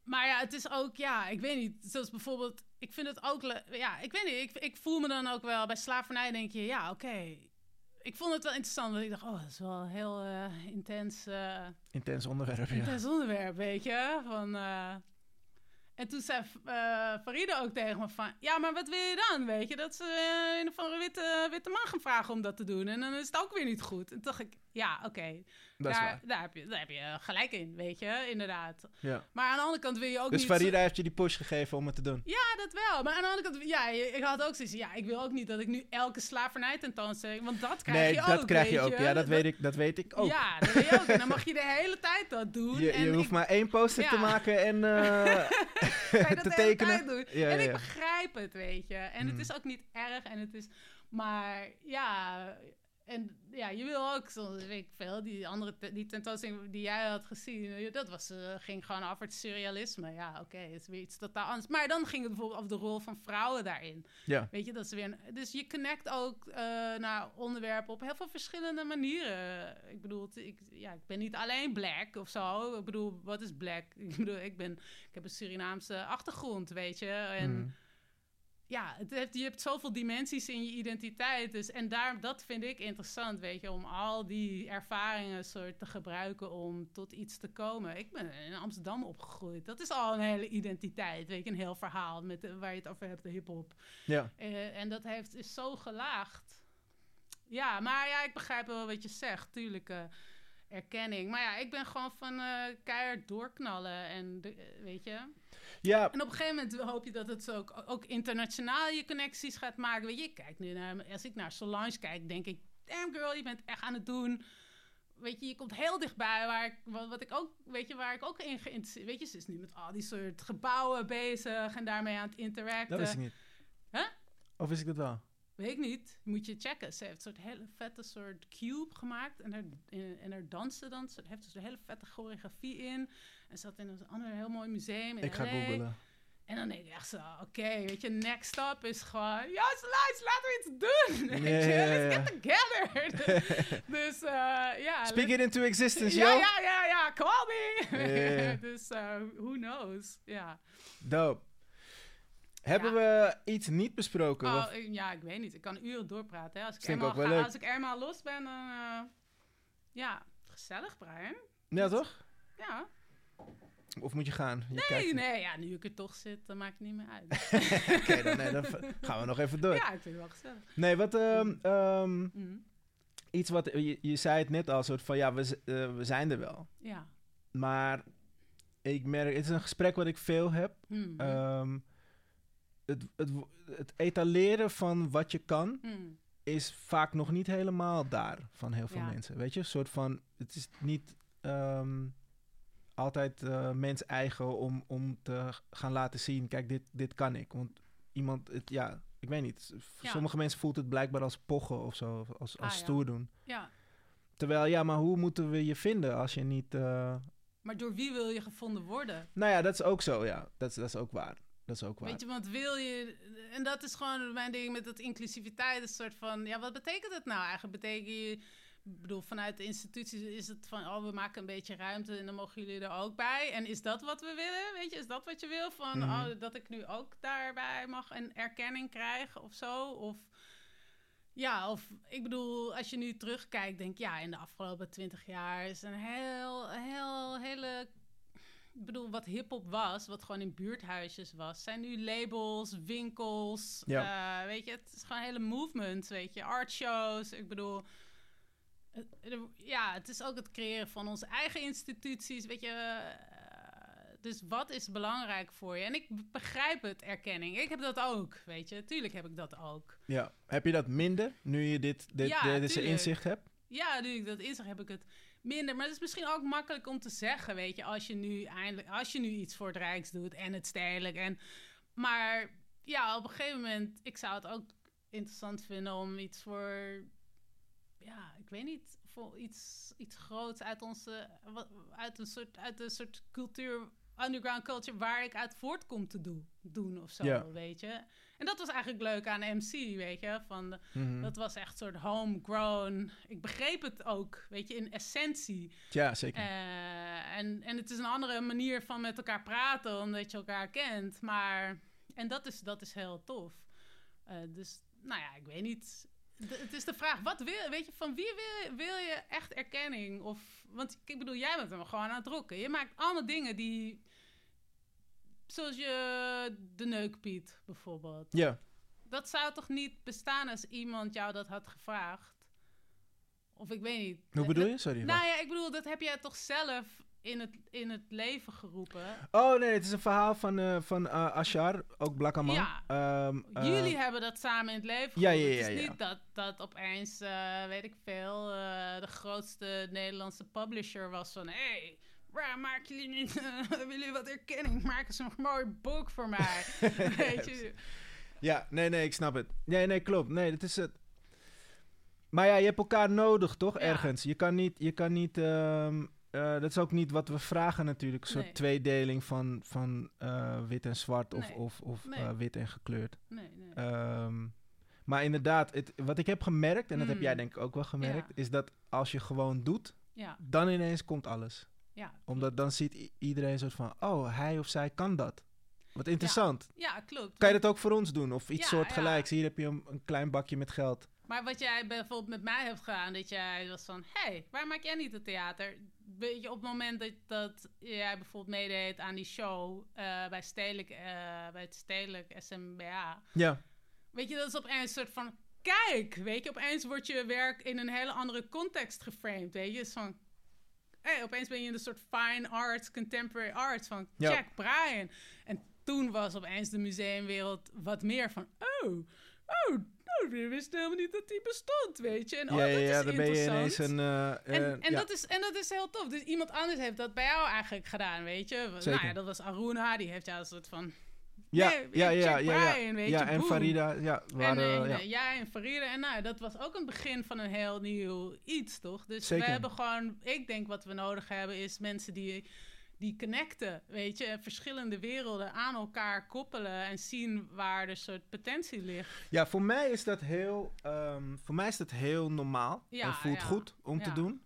maar ja, het is ook, ja, ik weet niet. Zoals bijvoorbeeld, ik vind het ook, ja, ik weet niet. Ik, ik voel me dan ook wel, bij slavernij denk je, ja, oké. Ik vond het wel interessant, want ik dacht, oh, dat is wel een heel eh, intens, eh, Intens onderwerp, ja. intens onderwerp, weet je. Van, eh, En toen zei Farida ook tegen me van... Ja, maar wat wil je dan, weet je? Dat ze een of andere witte, witte man gaan vragen om dat te doen. En dan is het ook weer niet goed. En toen dacht ik, ja, oké. Dat Daar, daar, heb je, daar heb je gelijk in, weet je? Inderdaad. Ja. Maar aan de andere kant wil je ook Dus niet... Farida heeft je die push gegeven om het te doen. Ja, dat wel. Maar aan de andere kant, ja, ik had ook zoiets. Ja, ik wil ook niet dat ik nu elke slavernij tentoonstelling. Want dat krijg nee, je ook. dat krijg je ook. Ja, dat weet ik, dat weet ik ook. Ja, dat weet je ook. En dan mag je de hele tijd dat doen. je en je hoeft ik, maar één poster te maken en [laughs] dat [laughs] te hele tekenen. doen. Ja, en ik begrijp het, weet je. En Mm. het is ook niet erg. En het is, maar ja, en ja, je wil ook, zoals weet ik veel, die andere die tentoonstelling die jij had gezien, dat was, eh, ging gewoon over het surrealisme. Ja, oké, het is weer iets totaal anders. Maar dan ging het bijvoorbeeld over de rol van vrouwen daarin. ja. Weet je, dat is weer een- dus je connect ook eh, naar onderwerpen op heel veel verschillende manieren. Ik bedoel, ik, ja, ik ben niet alleen black of zo. Ik bedoel, wat is black? [laughs] Ik bedoel, ik, ben, ik heb een Surinaamse achtergrond, weet je. En Mm. Ja, het heeft, je hebt zoveel dimensies in je identiteit. Dus, en daar, dat vind ik interessant, weet je, om al die ervaringen soort te gebruiken om tot iets te komen. Ik ben in Amsterdam opgegroeid. Dat is al een hele identiteit, weet je, een heel verhaal met de- waar je het over hebt, de hip-hop. ja. Eh, en dat heeft, is zo gelaagd. Ja, maar ja, ik begrijp wel wat je zegt. Tuurlijk, eh, erkenning. Maar ja, ik ben gewoon van eh keihard doorknallen. En de- eh, weet je. Ja, En op een gegeven moment hoop je dat het ook, ook internationaal je connecties gaat maken. Weet je, kijk nu naar, als ik naar Solange kijk, denk ik, damn girl, je bent echt aan het doen. Weet je, je komt heel dichtbij waar ik, wat, wat ik ook, weet je, waar ik ook in geïnteresseerd, weet je, ze is nu met al die soort gebouwen bezig en daarmee aan het interacten. dat wist ik niet. Huh? Of wist ik dat wel? Weet ik niet. Moet je checken. Ze heeft een soort hele vette soort cube gemaakt. En er, en er dansen dan. Ze heeft dus een hele vette choreografie in. En zat in een ander heel mooi museum in Ik ga LA. googlen. En dan denk ik echt zo, oké, weet je, next stop is gewoon... Ja, laten we iets doen! [laughs] Weet je, let's get together! [laughs] dus eh, ja... Speak it into existence, ja, yo. ja, ja, ja, call me! Ja, ja, ja. [laughs] dus eh, who knows, ja. Dope. Hebben we iets niet besproken? Oh, Of- ja, ik weet niet. Ik kan uren doorpraten. Hè. Als, ik ga- leuk. als ik eenmaal los ben, dan... eh, ja, gezellig, Brian. ja, toch? Ja. Of moet je gaan? Je Nee, kijkt- nee, ja, nu ik er toch zit, dan maakt het niet meer uit. [laughs] Oké, dan, nee, dan gaan we nog even door. ja, ik vind het wel gezellig. Nee, wat... Mhm. iets wat... Je, je zei het net al, soort van... Ja, we, eh, we zijn er wel. Ja. Maar ik merk... Het is een gesprek wat ik veel heb. Ehm, het, het, het etaleren van wat je kan... Mhm. is vaak nog niet helemaal daar van heel veel Ja. mensen. Weet je, een soort van, het is niet ehm, altijd eh mens eigen om, om te gaan laten zien, kijk, dit, dit kan ik. Want iemand, het, ja, ik weet niet. Ja. Sommige mensen voelt het blijkbaar als pochen of zo, als, als Ah, ja. stoer doen. Ja. Terwijl, ja, maar hoe moeten we je vinden als je niet... eh, Maar door wie wil je gevonden worden? Nou ja, dat is ook zo, ja. Dat is, dat is ook waar. Dat is ook waar. Weet je, want wil je... En dat is gewoon mijn ding met dat inclusiviteit. Een soort van... Ja, wat betekent het nou eigenlijk? Betekent je... Ik bedoel, vanuit de instituties is het van... Oh, we maken een beetje ruimte en dan mogen jullie er ook bij. En is dat wat we willen? Weet je, is dat wat je wil? Van, Mhm. oh, dat ik nu ook daarbij mag en erkenning krijg of zo? Of... Ja, of ik bedoel, als je nu terugkijkt, denk ik, ja, in de afgelopen twintig jaar is een heel, heel, hele. Ik bedoel, wat hip-hop was, wat gewoon in buurthuisjes was, zijn nu labels, winkels. eh, weet je, het is gewoon een hele movement, weet je, artshows. Ik bedoel, ja, het is ook het creëren van onze eigen instituties, weet je. eh, dus wat is belangrijk voor je? En ik begrijp het, erkenning. Ik heb dat ook, weet je. Tuurlijk heb ik dat ook. Ja. Heb je dat minder, nu je dit, dit, Ja, dit- deze tuurlijk. inzicht hebt? Ja, nu ik dat inzag, heb ik het minder. Maar het is misschien ook makkelijk om te zeggen, weet je, als je nu eindelijk, als je nu iets voor het Rijks doet en het stedelijk. En, maar ja, op een gegeven moment, ik zou het ook interessant vinden om iets voor, ja, ik weet niet, voor iets, iets groots uit onze, uit een soort, uit een soort cultuur, underground culture, waar ik uit voortkom te doen, doen of zo, weet je. En dat was eigenlijk leuk aan MC, weet je, van de, Mhm. dat was echt soort homegrown. Ik begreep het ook, weet je, in essentie. Ja, zeker. Eh, en, en het is een andere manier van met elkaar praten, omdat je elkaar kent. Maar, en dat is, dat is heel tof. Eh, dus, nou ja, ik weet niet. De- het is de vraag, wat wil, weet je, van wie wil, wil je echt erkenning? Of, want ik bedoel, jij bent hem gewoon aan het rocken. Je maakt allemaal dingen die, zoals je de neukpiet bijvoorbeeld. Ja. Dat zou toch niet bestaan als iemand jou dat had gevraagd? Of ik weet niet. Hoe bedoel je? Sorry. Nou ja, ik bedoel, dat heb jij toch zelf in het, in het leven geroepen? Oh nee, het is een verhaal van, eh van eh, Ashar, ook Blakkaman. Ja. Ehm, eh, Jullie hebben dat samen in het leven ja, geroepen. ja, Het is ja, ja. niet dat, dat opeens, weet ik veel, de grootste Nederlandse publisher was van... Hey, waarom maken jullie niet, [laughs] willen jullie wat erkenning? Maak eens een mooi boek voor mij. [laughs] weet je? Ja, nee, nee, ik snap het. Nee, nee, klopt. Nee, dat is het. Maar ja, je hebt elkaar nodig, toch? Ja. Ergens. Je kan niet, je kan niet ehm, eh, dat is ook niet wat we vragen natuurlijk. Een soort Nee. tweedeling van, van eh, wit en zwart of, Nee. of, of Nee. eh, wit en gekleurd. Nee, nee. Ehm, maar inderdaad, het, wat ik heb gemerkt, en dat heb jij denk ik ook wel gemerkt, Ja. is dat als je gewoon doet, ja, dan ineens komt alles. ja. Omdat dan ziet iedereen soort van, oh, hij of zij kan dat. Wat interessant. Ja, klopt. Kan je dat ook voor ons doen? Of iets soortgelijks? Hier heb je een, een klein bakje met geld. Maar wat jij bijvoorbeeld met mij hebt gedaan, dat jij was van, hé, hey, waar maak jij niet het theater? Weet je, op het moment dat, dat jij bijvoorbeeld meedeed aan die show eh, bij, Stedelijk, eh, bij het Stedelijk SMBA, Ja, weet je, dat is opeens een soort van, kijk, weet je, opeens wordt je werk in een hele andere context geframed, weet je, is van, hé, opeens ben je in de soort fine arts, contemporary arts van Ja. Jack Bryan. En toen was opeens de museumwereld wat meer van, oh, oh, nou, we wisten helemaal niet dat die bestond, weet je. En oh, ja, dat ja, is dan ben je ineens een... eh, En, eh, en, ja. dat is, en dat is heel tof. Dus iemand anders heeft dat bij jou eigenlijk gedaan, weet je. Nou Zeker. ja, dat was Aruna, die heeft jou een soort van... ja, nee, ja, ja, ja, ja, en boom. Farida, ja, En, waren, en, ja. eh, en Farida. En nou, dat was ook een begin van een heel nieuw iets, toch? Dus Zeker. we hebben gewoon... Ik denk wat we nodig hebben is mensen die, die connecten, weet je. En verschillende werelden aan elkaar koppelen en zien waar de soort potentie ligt. Ja, voor mij is dat heel, ehm, voor mij is dat heel normaal Ja, en voelt ja, goed om te doen.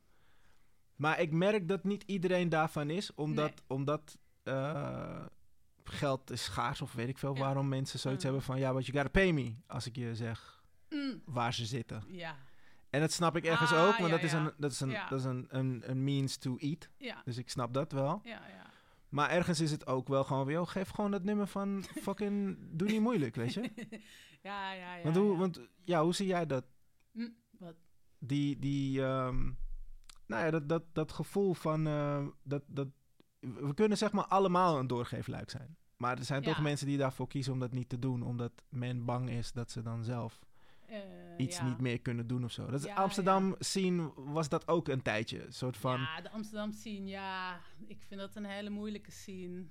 Maar ik merk dat niet iedereen daarvan is, omdat, Nee. omdat eh, geld is schaars of weet ik veel waarom mensen zoiets Mm. hebben van ja, but you gotta pay me als ik je zeg Mm, waar ze zitten. ja, En dat snap ik ergens Ah, ook, want ja, dat is, een, dat is, een, Ja. dat is een, een, een means to eat. ja, Dus ik snap dat wel. ja, ja. Maar ergens is het ook wel gewoon weer, joh, geef gewoon dat nummer van [laughs] fucking, doe niet moeilijk, weet je. [laughs] ja, ja, ja. want, hoe, ja. want ja, hoe zie jij dat? Hm, wat? die, die ehm, nou ja, dat, dat, dat gevoel van, eh, dat, dat, we kunnen zeg maar allemaal een doorgeefluik zijn. Maar er zijn toch mensen die daarvoor kiezen om dat niet te doen, omdat men bang is dat ze dan zelf iets ja. niet meer kunnen doen of zo. Dat is Ja, Amsterdam zien was dat ook een tijdje, een soort van, Ja, de Amsterdam scene, ja. Ik vind dat een hele moeilijke scene.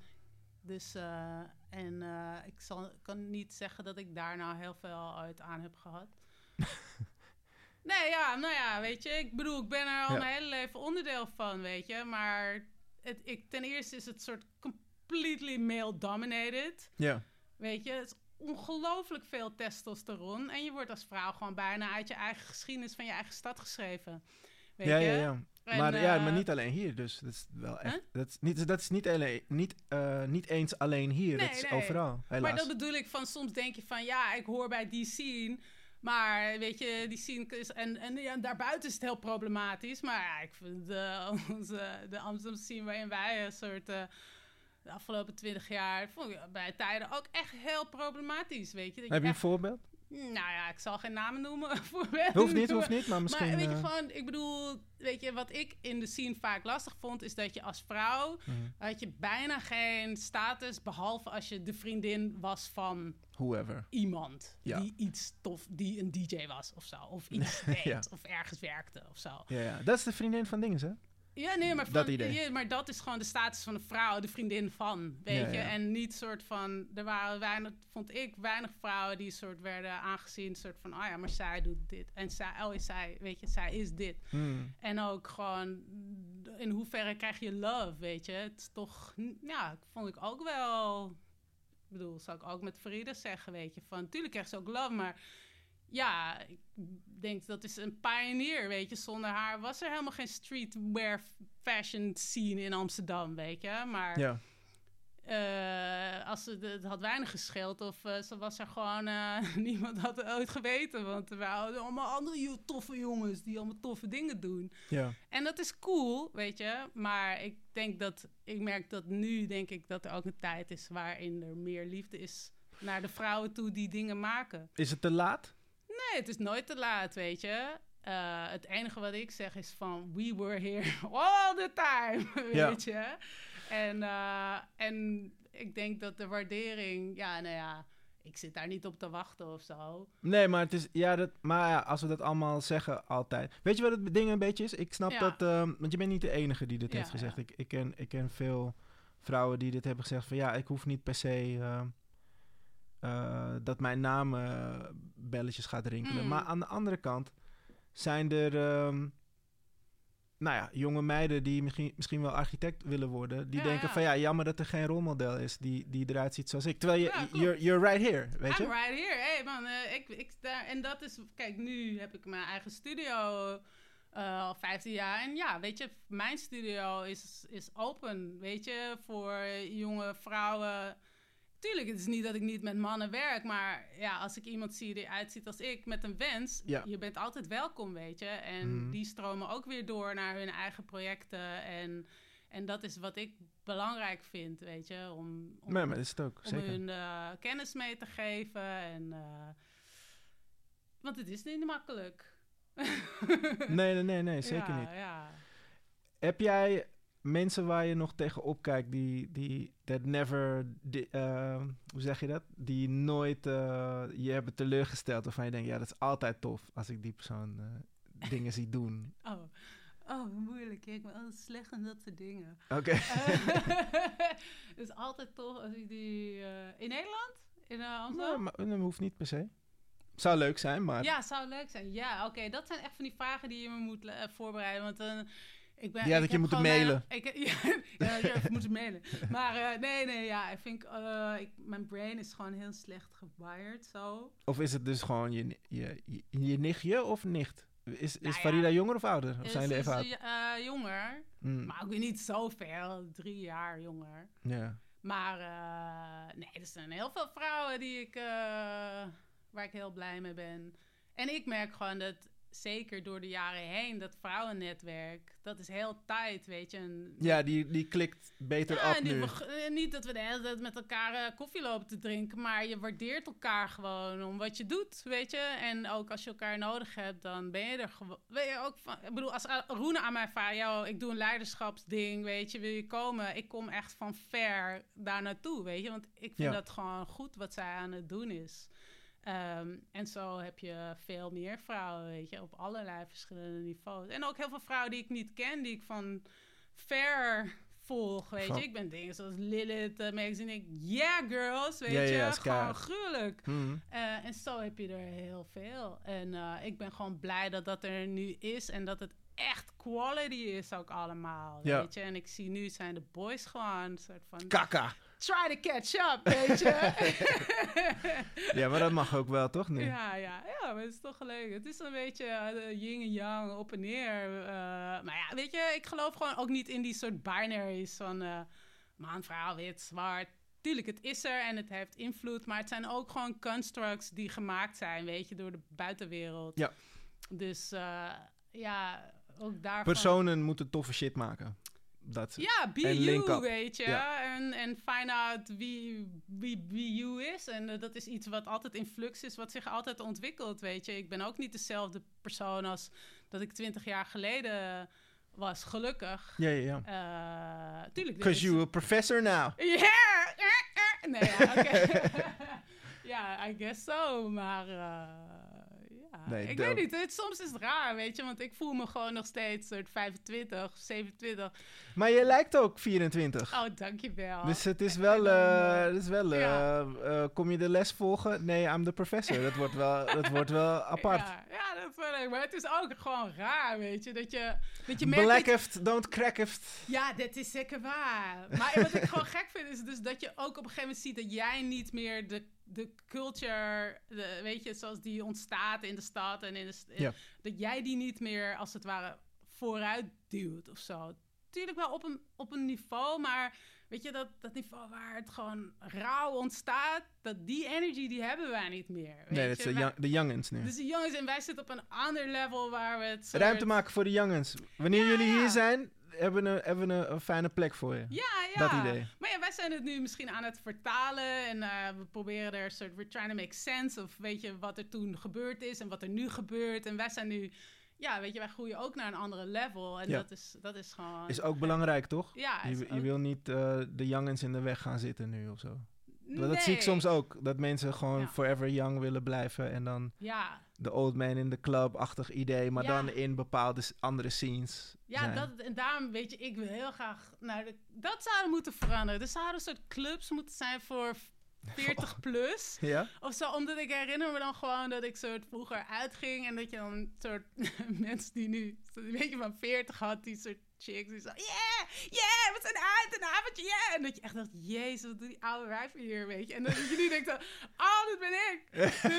Dus, eh, en eh, ik zal, kan niet zeggen dat ik daar nou heel veel uit aan heb gehad. [laughs] nee, ja, nou ja, weet je. Ik bedoel, ik ben er al mijn hele leven onderdeel van, weet je. Maar het, ik, ten eerste is het soort completely male-dominated. ja, Weet je, het is ongelooflijk veel testosteron. En je wordt als vrouw gewoon bijna uit je eigen geschiedenis van je eigen stad geschreven. Weet ja, je? ja, ja. En, maar, ja, eh, maar niet alleen hier, dus dat is wel echt, Huh? dat is niet, dat is niet, alleen, niet, eh, niet eens alleen hier, Nee, dat is nee. overal, helaas. Maar dat bedoel ik van soms denk je van ja, ik hoor bij die scene. Maar weet je, die scene is. En, en ja, daarbuiten is het heel problematisch. Maar ja, ik vind de, [laughs] onze, de Amsterdam scene waarin wij een soort. eh, de afgelopen twintig jaar. vond ik bij tijden ook echt heel problematisch. Weet je, dat Heb je een voorbeeld? nou ja, ik zal geen namen noemen. [laughs] Hoeft niet, hoeft niet, maar misschien... Maar weet je eh, gewoon, ik bedoel, weet je, wat ik in de scene vaak lastig vond, is dat je als vrouw mhm. had je bijna geen status, behalve als je de vriendin was van whoever. iemand Ja. die iets tof, die een DJ was of zo, of iets [laughs] deed, Ja. of ergens werkte of zo. Ja, ja, dat is de vriendin van dingen, hè? Ja, nee, maar, Dat van, idee. ja, maar dat is gewoon de status van een vrouw, de vriendin van, weet Ja, je. ja. En niet soort van, er waren weinig, vond ik, weinig vrouwen die soort werden aangezien, soort van, oh ja, maar zij doet dit. En zij, oh, is zij, weet je, zij is dit. Hmm. En ook gewoon, in hoeverre krijg je love, weet je? Het is toch, ja, vond ik ook wel... Ik bedoel, zou ik ook met Farida zeggen, weet je? Van, natuurlijk krijgt ze ook love, maar... Ja, ik denk dat is een pioneer, weet je. Zonder haar was er helemaal geen streetwear fashion scene in Amsterdam, weet je. Maar Ja. eh, als ze, het had weinig gescheeld of eh, ze was er gewoon... eh, [laughs] niemand had het ooit geweten. Want we hadden allemaal andere toffe jongens die allemaal toffe dingen doen. Ja. En dat is cool, weet je. Maar ik denk dat... Ik merk dat nu, denk ik, dat er ook een tijd is... waarin er meer liefde is naar de vrouwen toe die dingen maken. Is het te laat? Nee, het is nooit te laat, weet je. Eh, het enige wat ik zeg is van... We were here [laughs] all the time, [laughs] Ja. weet je. En, eh, en ik denk dat de waardering... Ja, nou ja, ik zit daar niet op te wachten of zo. Nee, maar het is. Ja, dat, maar ja, als we dat allemaal zeggen, altijd. Weet je wat het ding een beetje is? Ik snap Ja. dat. ehm, want je bent niet de enige die dit Ja, heeft gezegd. ja. Ik, ik, ken, ik ken veel vrouwen die dit hebben gezegd. Van ja, ik hoef niet per se. ehm, eh, dat mijn naam eh, belletjes gaat rinkelen. Mm. Maar aan de andere kant zijn er. ehm, nou ja, jonge meiden die misschien, misschien wel architect willen worden. Die Ja, denken ja. van ja, jammer dat er geen rolmodel is die, die eruit ziet zoals ik. Terwijl je, Ja, you're, you're right here, weet je? I'm right here. Hey man, eh, ik, ik daar, en dat is... Kijk, nu heb ik mijn eigen studio al 15 jaar. En ja, weet je, mijn studio is, is open, weet je, voor jonge vrouwen. Tuurlijk, het is niet dat ik niet met mannen werk, maar ja, als ik iemand zie die uitziet als ik met een wens, Ja. je bent altijd welkom, weet je. En Mhm. die stromen ook weer door naar hun eigen projecten. En, en dat is wat ik belangrijk vind, weet je, om, om, Nee, maar dat is het ook, om zeker. hun eh, kennis mee te geven. En, eh, want het is niet makkelijk. [laughs] Nee, nee, nee, nee zeker Ja, niet. Ja. Heb jij mensen waar je nog tegenop kijkt die, die that never, eh, hoe zeg je dat? Die nooit eh, je hebben teleurgesteld waarvan je denkt, ja, dat is altijd tof als ik die persoon eh, dingen zie doen. [laughs] Oh. oh, moeilijk. Ik ben altijd slecht in dat soort dingen. Oké. Het [laughs] is altijd toch als ik die... in Nederland? In uh, Nee, Amsterdam? maar dat hoeft niet per se. Zou leuk zijn, maar Ja, zou leuk zijn. Ja, oké. Dat zijn echt van die vragen die je me moet voorbereiden. Want dan... ik ben, Die had ik je moeten gewoon mailen. Ik, [laughs] ja, ja, je hebt moeten mailen. Maar eh, nee, nee, ja. Ik vind... eh, ik, mijn brain is gewoon heel slecht gewired, zo. of is het dus gewoon je, je, je, je nichtje of nicht? Is, is Nou ja. Farida jonger of ouder? Of Is- zijn jullie even oud? eh, jonger. Mm, Maar ook weer niet zoveel. Drie jaar jonger. ja. Maar eh, nee, er zijn heel veel vrouwen die ik, eh, waar ik heel blij mee ben. En ik merk gewoon dat, zeker door de jaren heen, dat vrouwennetwerk, dat is heel tight, weet je. En, ja, die, die klikt beter Ja, die- nu. we- eh, niet dat we de hele tijd met elkaar eh, koffie lopen te drinken, maar je waardeert elkaar gewoon om wat je doet, weet je. En ook als je elkaar nodig hebt, dan ben je er gewoon. Weet je ook van, ik bedoel, als A- Roene aan mij vraagt, yo, ik doe een leiderschapsding, weet je, wil je komen? Ik kom echt van ver daar naartoe, weet je. Want ik vind Ja. dat gewoon goed wat zij aan het doen is. Ehm, en zo heb je veel meer vrouwen, weet je, op allerlei verschillende niveaus. En ook heel veel vrouwen die ik niet ken, die ik van ver volg, weet Van- je. Ik ben dingen zoals Lilith, uh, magazine, ik, yeah girls, weet je. gewoon gruwelijk. Mm. Eh, en zo heb je er heel veel. En eh, ik ben gewoon blij dat dat er nu is en dat het echt quality is ook allemaal, weet je. En ik zie nu zijn de boys gewoon een soort van... Kaka. Try to catch up, weet je. [laughs] Ja, maar dat mag ook wel, toch? Nu? Ja, ja, ja, maar het is toch leuk. Het is een beetje eh, yin en yang, op en neer. eh, maar ja, weet je, ik geloof gewoon ook niet in die soort binaries van eh man, vrouw, wit, zwart. Tuurlijk, het is er en het heeft invloed, maar het zijn ook gewoon constructs die gemaakt zijn, weet je, door de buitenwereld. Ja. Dus ja, ook daarvan... Personen moeten toffe shit maken. Dat, Ja, be En you, weet je. Ja. En, en find out wie, wie, wie you is. En eh, dat is iets wat altijd in flux is, wat zich altijd ontwikkelt, weet je. Ik ben ook niet dezelfde persoon als dat ik twintig jaar geleden was, gelukkig. Ja, ja, ja. Eh tuurlijk. Because you a professor now. [laughs] Ja! eh. Nee, ja, oké. [laughs] ja, I guess so. Maar eh, Nee, ik weet niet. Het, soms is het raar, weet je. Want ik voel me gewoon nog steeds soort 25, 27. Maar je lijkt ook 24. Oh, dankjewel. Dus het is En wel, eh, het is wel ja. eh, eh, kom je de les volgen? Nee, I'm the professor. Dat wordt wel, dat wordt wel [laughs] apart. Ja, ja, dat leuk. Maar het is ook gewoon raar, weet je. Dat je, dat je merkt... dat- Blackeft, don't crackeft. Ja, dat is zeker waar. Maar wat ik [laughs] gewoon gek vind, is dus dat je ook op een gegeven moment ziet dat jij niet meer de, de culture, de, weet je, zoals die ontstaat in de stad en in de Ja. dat jij die niet meer als het ware vooruit duwt of zo. natuurlijk wel op een, op een niveau, maar weet je, dat, dat niveau waar het gewoon rauw ontstaat, dat die energy, die hebben wij niet meer. Weet Nee, dat is de, young- de youngins nu. dus die jongens en wij zitten op een ander level waar we het soort- Ruimte maken voor de youngins. Wanneer Ja, jullie ja. hier zijn, hebben we een, hebben we een, fijne plek voor je. Ja, ja. Dat idee. Maar ja, wij zijn het nu misschien aan het vertalen en eh, we proberen er een soort, we're trying to make sense of weet je wat er toen gebeurd is en wat er nu gebeurt. En wij zijn nu, ja, weet je, wij groeien ook naar een andere level en Ja. dat is, dat is gewoon. Is ook belangrijk, toch? Ja, Je, je wil niet eh, de youngins in de weg gaan zitten nu of zo. Want Dat zie ik Nee. soms ook. Dat mensen gewoon Ja. forever young willen blijven. En dan Ja, de old man in the club-achtig idee. Maar Ja. dan in bepaalde andere scenes ja zijn. dat, en daarom weet je, ik wil heel graag naar de. Dat zou moeten veranderen. Er zouden een soort clubs moeten zijn voor 40 [laughs] plus. Ja? Of zo, omdat ik herinner me dan gewoon dat ik soort vroeger uitging en dat je dan soort [laughs] mensen die nu, weet je, van 40 had, die soort chicks die zo, yeah, yeah, we zijn uit, een avondje, yeah. En dat je echt dacht, jezus, wat doet die oude wijf hier, weet je. En dat je nu denkt, zo, oh, dat ben ik.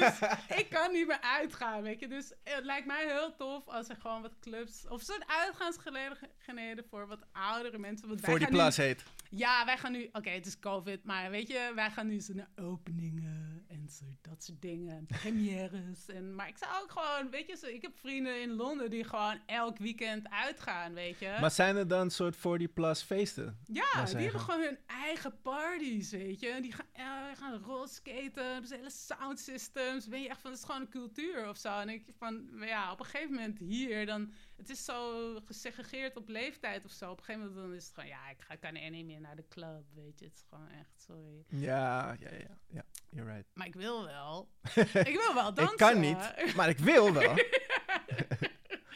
Dus [laughs] ik kan niet meer uitgaan, weet je. Dus het lijkt mij heel tof als er gewoon wat clubs, of zo'n uitgaansgelegenheden voor wat oudere mensen. Want wij Voor die plus heet. ja, wij gaan nu... Oké, het is COVID, maar weet je, wij gaan nu zo naar openingen en zo, dat soort dingen. en Premières. [laughs] En, maar ik zou ook gewoon, weet je, zo, ik heb vrienden in Londen die gewoon elk weekend uitgaan, weet je. Maar zijn er dan soort 40 plus feesten? ja, die hebben gewoon hun eigen parties, weet je. Die gaan, eh, gaan rolskaten, hebben hele sound systems. Ben je echt van, het is gewoon een cultuur of zo. En ik van, ja, op een gegeven moment hier, dan... Het is zo gesegregeerd op leeftijd of zo. Op een gegeven moment dan is het gewoon, ja, ik ga, kan er niet meer naar de club, weet je. Het is gewoon echt, sorry. Ja, ja, ja. ja you're right. Maar ik wil wel. [laughs] ik wil wel dansen. Ik kan niet, maar ik wil wel. [laughs]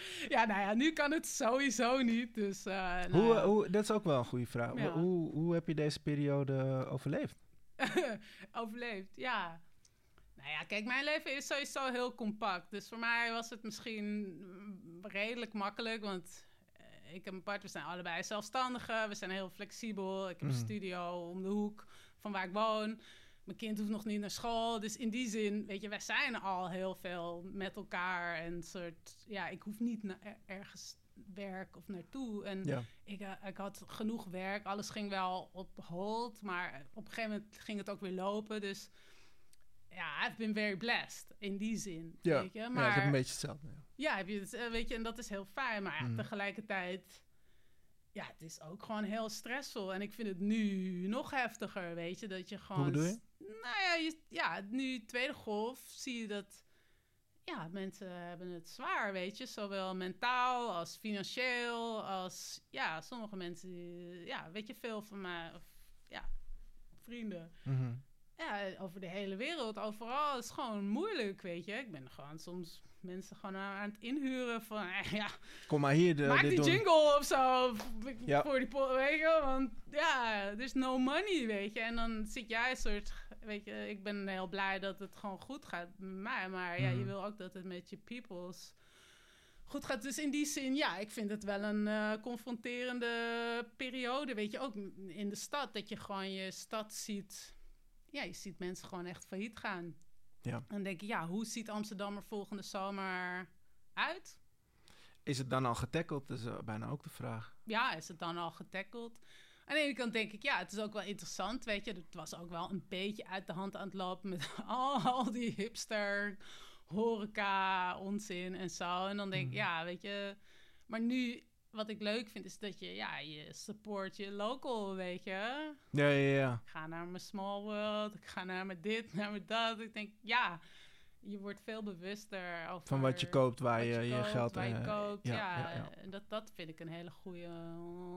[laughs] ja, nou ja, nu kan het sowieso niet. Dus, eh, nou hoe, ja. hoe, dat is ook wel een goede vraag. Ja. Hoe, hoe heb je deze periode overleefd? overleefd, ja. Nou ja, kijk, mijn leven is sowieso heel compact. Dus voor mij was het misschien mm, redelijk makkelijk, want eh, ik en mijn partner zijn allebei zelfstandigen. We zijn heel flexibel. Ik heb Mhm. een studio om de hoek van waar ik woon. Mijn kind hoeft nog niet naar school. Dus in die zin, weet je, wij zijn al heel veel met elkaar. En soort, ja, ik hoef niet naar er- ergens werk of naartoe. En Ja. ik, eh, ik had genoeg werk. Alles ging wel op hold. Maar op een gegeven moment ging het ook weer lopen. Dus ja, I've been very blessed. In die zin. Ja. Weet je? ja, Maar ik heb een beetje hetzelfde. ja. ja, heb je het, eh, weet je, en dat is heel fijn. Maar ja, Mm. tegelijkertijd, ja, het is ook gewoon heel stressvol. En ik vind het nu nog heftiger, weet je, dat je gewoon... bedoel je? Nou ja, je, ja, nu tweede golf zie je dat, ja, mensen hebben het zwaar, weet je. Zowel mentaal als financieel, als, ja, sommige mensen, ja, weet je, veel van mij, of, ja, vrienden Mhm. Ja, over de hele wereld, overal is gewoon moeilijk, weet je. Ik ben gewoon soms mensen gewoon aan het inhuren van, eh, ja, Kom maar hier de, maak dit die doen. jingle of zo Ja. voor die weet je, want ja, er is no money, weet je. En dan zit jij een soort, weet je, ik ben heel blij dat het gewoon goed gaat met mij, maar ja, je Mhm. wil ook dat het met je peoples goed gaat. Dus in die zin, ja, ik vind het wel een eh, confronterende periode, weet je, ook in de stad, dat je gewoon je stad ziet ja, je ziet mensen gewoon echt failliet gaan. Ja. En dan denk je, ja, hoe ziet Amsterdam er volgende zomer uit? Is het dan al getackled? Dat is eh, bijna ook de vraag. Ja, is het dan al getackled? Aan de ene kant denk ik, ja, het is ook wel interessant, weet je. Het was ook wel een beetje uit de hand aan het lopen met [laughs] al, al die hipster horeca onzin en zo. En dan denk ik, Mhm. ja, weet je... Maar nu, wat ik leuk vind, is dat je, ja, je support je local, weet je. Ja, ja, ja. Ik ga naar mijn small world, ik ga naar mijn dit, naar mijn dat. Ik denk, ja, je wordt veel bewuster over... Van wat je koopt, waar je je, koopt, geld waar je eh, koopt. ja, Ja, ja, ja. en Dat, dat vind ik een hele goede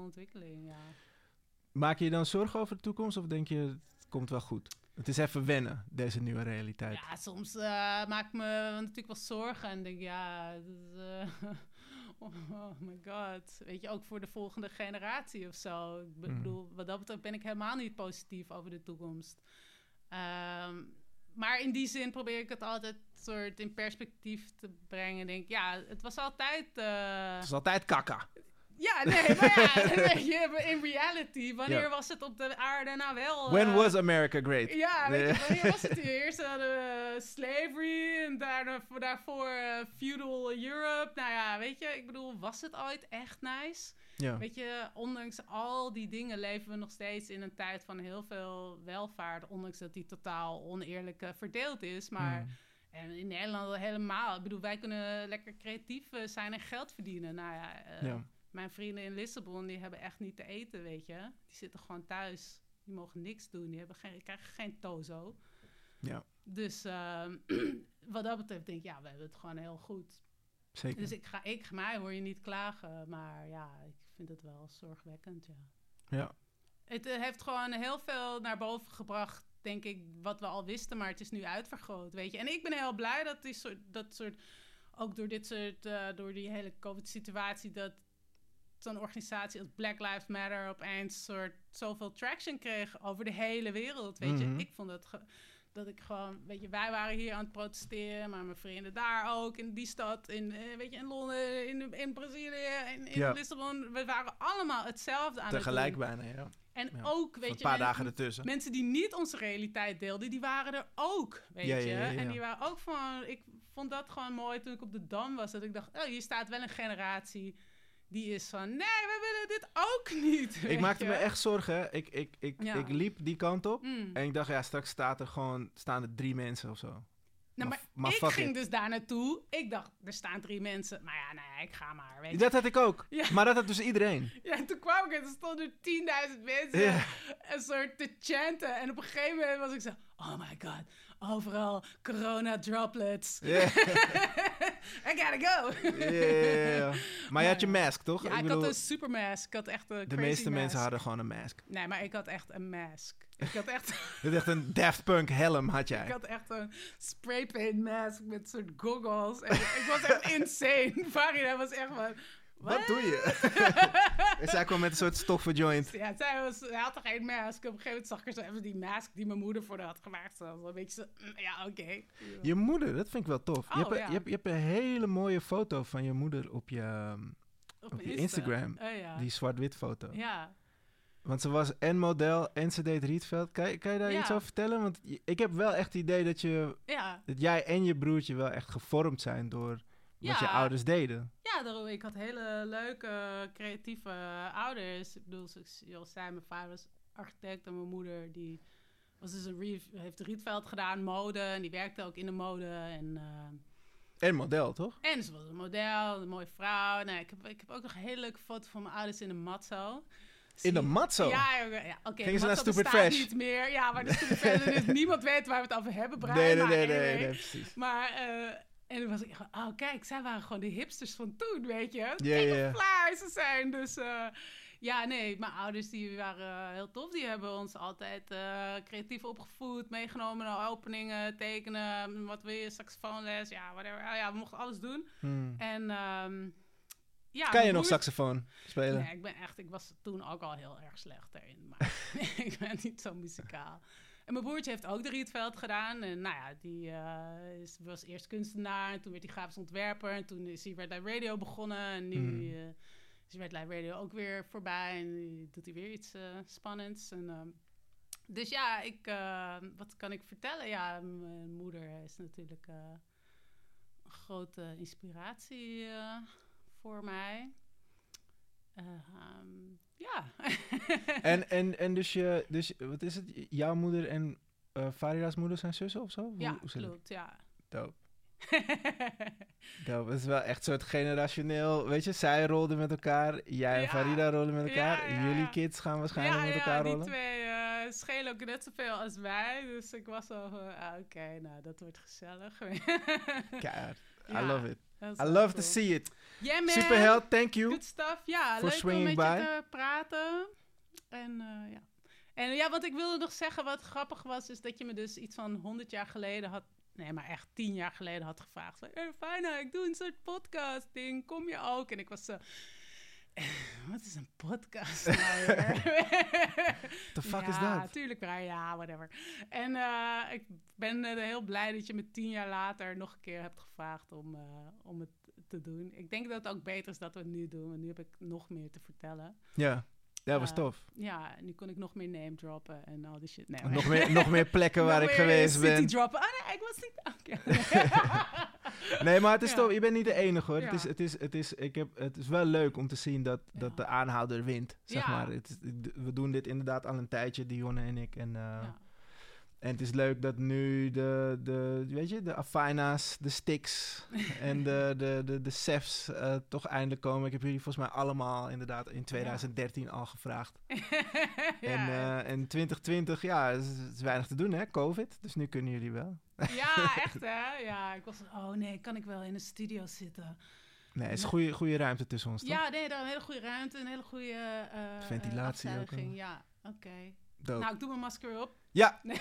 ontwikkeling, ja. Maak je je dan zorgen over de toekomst of denk je het komt wel goed? Het is even wennen, deze nieuwe realiteit. Ja, soms eh, maak ik me natuurlijk wel zorgen en denk, ja, [laughs] eh, oh my god. Weet je, ook voor de volgende generatie of zo. Ik Mhm. bedoel, wat dat betreft ben ik helemaal niet positief over de toekomst. Ehm, maar in die zin probeer ik het altijd soort in perspectief te brengen. Denk, ja, het was altijd... eh, Het is altijd kakka. Ja, nee, maar ja, [laughs] [laughs] weet je, in reality, wanneer Ja. was het op de aarde nou wel? When eh, was America great? Ja, weet je, Nee. wanneer was het hier? [laughs] Eerst hadden we slavery en daarna, daarvoor eh, feudal Europe. Nou ja, weet je, ik bedoel, was het ooit echt nice? Ja. Weet je, ondanks al die dingen leven we nog steeds in een tijd van heel veel welvaart. Ondanks dat die totaal oneerlijk eh, verdeeld is. Maar Mm. en in Nederland al helemaal. Ik bedoel, wij kunnen lekker creatief eh, zijn en geld verdienen. Nou ja, eh, Ja. Mijn vrienden in Lissabon, die hebben echt niet te eten, weet je. Die zitten gewoon thuis. Die mogen niks doen. Die hebben geen, krijgen geen tozo. Ja, Dus ehm, [clears throat] wat dat betreft denk ik, ja, we hebben het gewoon heel goed. zeker. Dus ik ga, ik, mij hoor je niet klagen. Maar ja, ik vind het wel zorgwekkend, ja. Ja. Het eh, heeft gewoon heel veel naar boven gebracht, denk ik, wat we al wisten, maar het is nu uitvergroot, weet je. En ik ben heel blij dat die soort, dat soort ook door dit soort, eh, door die hele COVID-situatie, dat zo'n organisatie als Black Lives Matter opeens soort zoveel traction kreeg over de hele wereld, weet Mhm. je. Ik vond ge- dat ik gewoon, weet je, wij waren hier aan het protesteren, maar mijn vrienden daar ook, in die stad, in, eh, weet je, in Londen, in, in Brazilië, in, in Ja. Lissabon. We waren allemaal hetzelfde aan Tegelijk het doen. bijna, ja. En Ja. ook, weet Een je, paar dagen ertussen. mensen die niet onze realiteit deelden, die waren er ook, weet Ja, je. ja. En die waren ook van, ik vond dat gewoon mooi toen ik op de Dam was, dat ik dacht, oh, hier staat wel een generatie die is van, nee, we willen dit ook niet. Ik maakte je. me echt zorgen. Ik, ik, ik, Ja. ik liep die kant op. Mm. En ik dacht, ja, straks staat er gewoon, staan er drie mensen of zo. Nou, maar- ik ging it. dus daar naartoe. Ik dacht, er staan drie mensen. Maar ja, nee, ik ga maar, weet je. Dat had ik ook. [laughs] Ja. Maar dat had dus iedereen. Ja, en toen kwam ik en er stonden er 10.000 mensen Ja. een soort te chanten. En op een gegeven moment was ik zo, oh my god, overal corona droplets. [laughs] I gotta go. Ja. Maar je had je mask, toch? Ja, ik, bedoel, had een supermask. Ik had echt een de meeste mensen hadden gewoon een mask. Nee, maar ik had echt een mask. Ik had echt, [laughs] Dit echt een Daft Punk helm had ik jij. had echt een spray paint mask met soort goggles. En ik was echt [laughs] insane. Farida was echt van... Wat doe je? en zij kwam met een soort stoffen joint. Ja, zij was, hij had er geen mask. Op een gegeven moment zag ik er zo even die mask die mijn moeder voor haar had gemaakt. Zo een beetje zo, mm, ja, oké. Je moeder, dat vind ik wel tof. je, Oh, hebt, ja. je, hebt, je hebt een hele mooie foto van je moeder op je, ehm, Op, op je Insta. Instagram. Oh, ja. die zwart-wit foto. ja. Want ze was en model en ze deed Rietveld. Kan, je- kan je daar Ja. iets over vertellen? Want ik heb wel echt het idee dat, je, dat jij en je broertje wel echt gevormd zijn door wat je ouders deden. ja, daarom, ik had hele leuke, creatieve ouders. Ik bedoel, zoals je al zei, mijn vader was architect en mijn moeder die was dus een heeft Rietveld gedaan, mode. En die werkte ook in de mode. En, eh, En model, toch? en ze was een model, een mooie vrouw. Nou, ik, heb, ik heb ook nog een hele leuke foto van mijn ouders in de matzo. In de matzo? Ja, ja, oké. Gingen ze naar Stupid Fresh? niet meer. Ja, maar de Stupid Fresh, dus [laughs] niemand weet waar we het over hebben, Brian. nee, nee, maar nee, nee, precies. Maar, eh, en was ik gewoon, oh kijk, zij waren gewoon de hipsters van toen, weet je. Ja, fly ze zijn. Dus eh, ja, nee, mijn ouders die waren heel tof. Die hebben ons altijd eh, creatief opgevoed, meegenomen naar openingen, tekenen, wat wil je, saxofoonles, ja, whatever. Ja, we mochten alles doen. Hmm. En ehm, ja, Kan je nog saxofoon spelen? Nee, ik ben echt, ik was toen ook al heel erg slecht erin. Maar [laughs] ik ben niet zo muzikaal. En mijn broertje heeft ook de Rietveld gedaan. En nou ja, die eh, is, was eerst kunstenaar. En toen werd hij grafisch ontwerper. En toen is hij Red Light Radio begonnen. En nu Hmm. eh, is Red Light Radio ook weer voorbij. En nu doet hij weer iets eh, spannends. En, ehm, dus ja, ik, wat kan ik vertellen? Ja, mijn moeder is natuurlijk een grote inspiratie voor mij. Eh, ehm, ja. [laughs] En, en, en dus je, dus wat is het? Jouw moeder en eh Farida's moeder zijn zussen of zo? Hoe- ja, hoe zit het? klopt, ja. Dope. [laughs] Dope. Het is wel echt soort generationeel, weet je, zij rolden met elkaar, jij en Ja. Farida rollen met elkaar, Ja, ja, jullie ja. kids gaan waarschijnlijk ja, met ja, elkaar die rollen. twee eh, schelen ook net zoveel als wij. Dus ik was al van, ah, oké, nou, dat wordt gezellig. [laughs] Keihard. I Ja, love it. I love to see it. Yeah. Superheld, thank you. Good stuff. Ja, leuk om met je te praten. En eh, ja. En ja, wat ik wilde nog zeggen, wat grappig was, is dat je me dus iets van 100 jaar geleden had, nee, maar echt 10 jaar geleden had gevraagd. Van, hey, Fina, ik doe een soort podcast ding, kom je ook? En ik was zo, "Eh, [laughs] wat is een podcast nou weer? [laughs] The fuck ja, is dat? tuurlijk, maar ja, whatever. En eh, ik ben eh, heel blij dat je me tien jaar later nog een keer hebt gevraagd om, eh, om het te doen. Ik denk dat het ook beter is dat we het nu doen, want nu heb ik nog meer te vertellen. Ja, dat was tof. Ja, nu kon ik nog meer name droppen en al die shit. Nee, Nog meer, nog meer plekken waar ik geweest city ben. droppen. Ah nee, ik was niet... [laughs] [laughs] Nee, maar het is Ja. tof. Je bent niet de enige hoor. Het, is, het, is, het, is, ik heb, het is wel leuk om te zien dat, dat de aanhouder wint. Zeg maar. Het we doen dit inderdaad al een tijdje, Dionne en ik. En, eh, Ja. En het is leuk dat nu de, de, weet je, de Afina's, de Sticks [laughs] en de, de, de, de Sefs eh, toch eindelijk komen. Ik heb jullie volgens mij allemaal inderdaad in 2013 al gevraagd. [laughs] En, eh, en 2020, ja, is, is weinig te doen hè, COVID. Dus nu kunnen jullie wel. [laughs] ja, echt hè? Ja, ik was oh nee, kan ik wel in de studio zitten? Nee, het is goede, goede ruimte tussen ons, toch? Ja, nee, daar een hele goede ruimte, een hele goede eh, Ventilatie ook? Ja, oké. Nou, ik doe mijn masker op. Ja, Nee.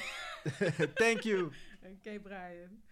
[laughs] thank you. [laughs] Oké, Brian.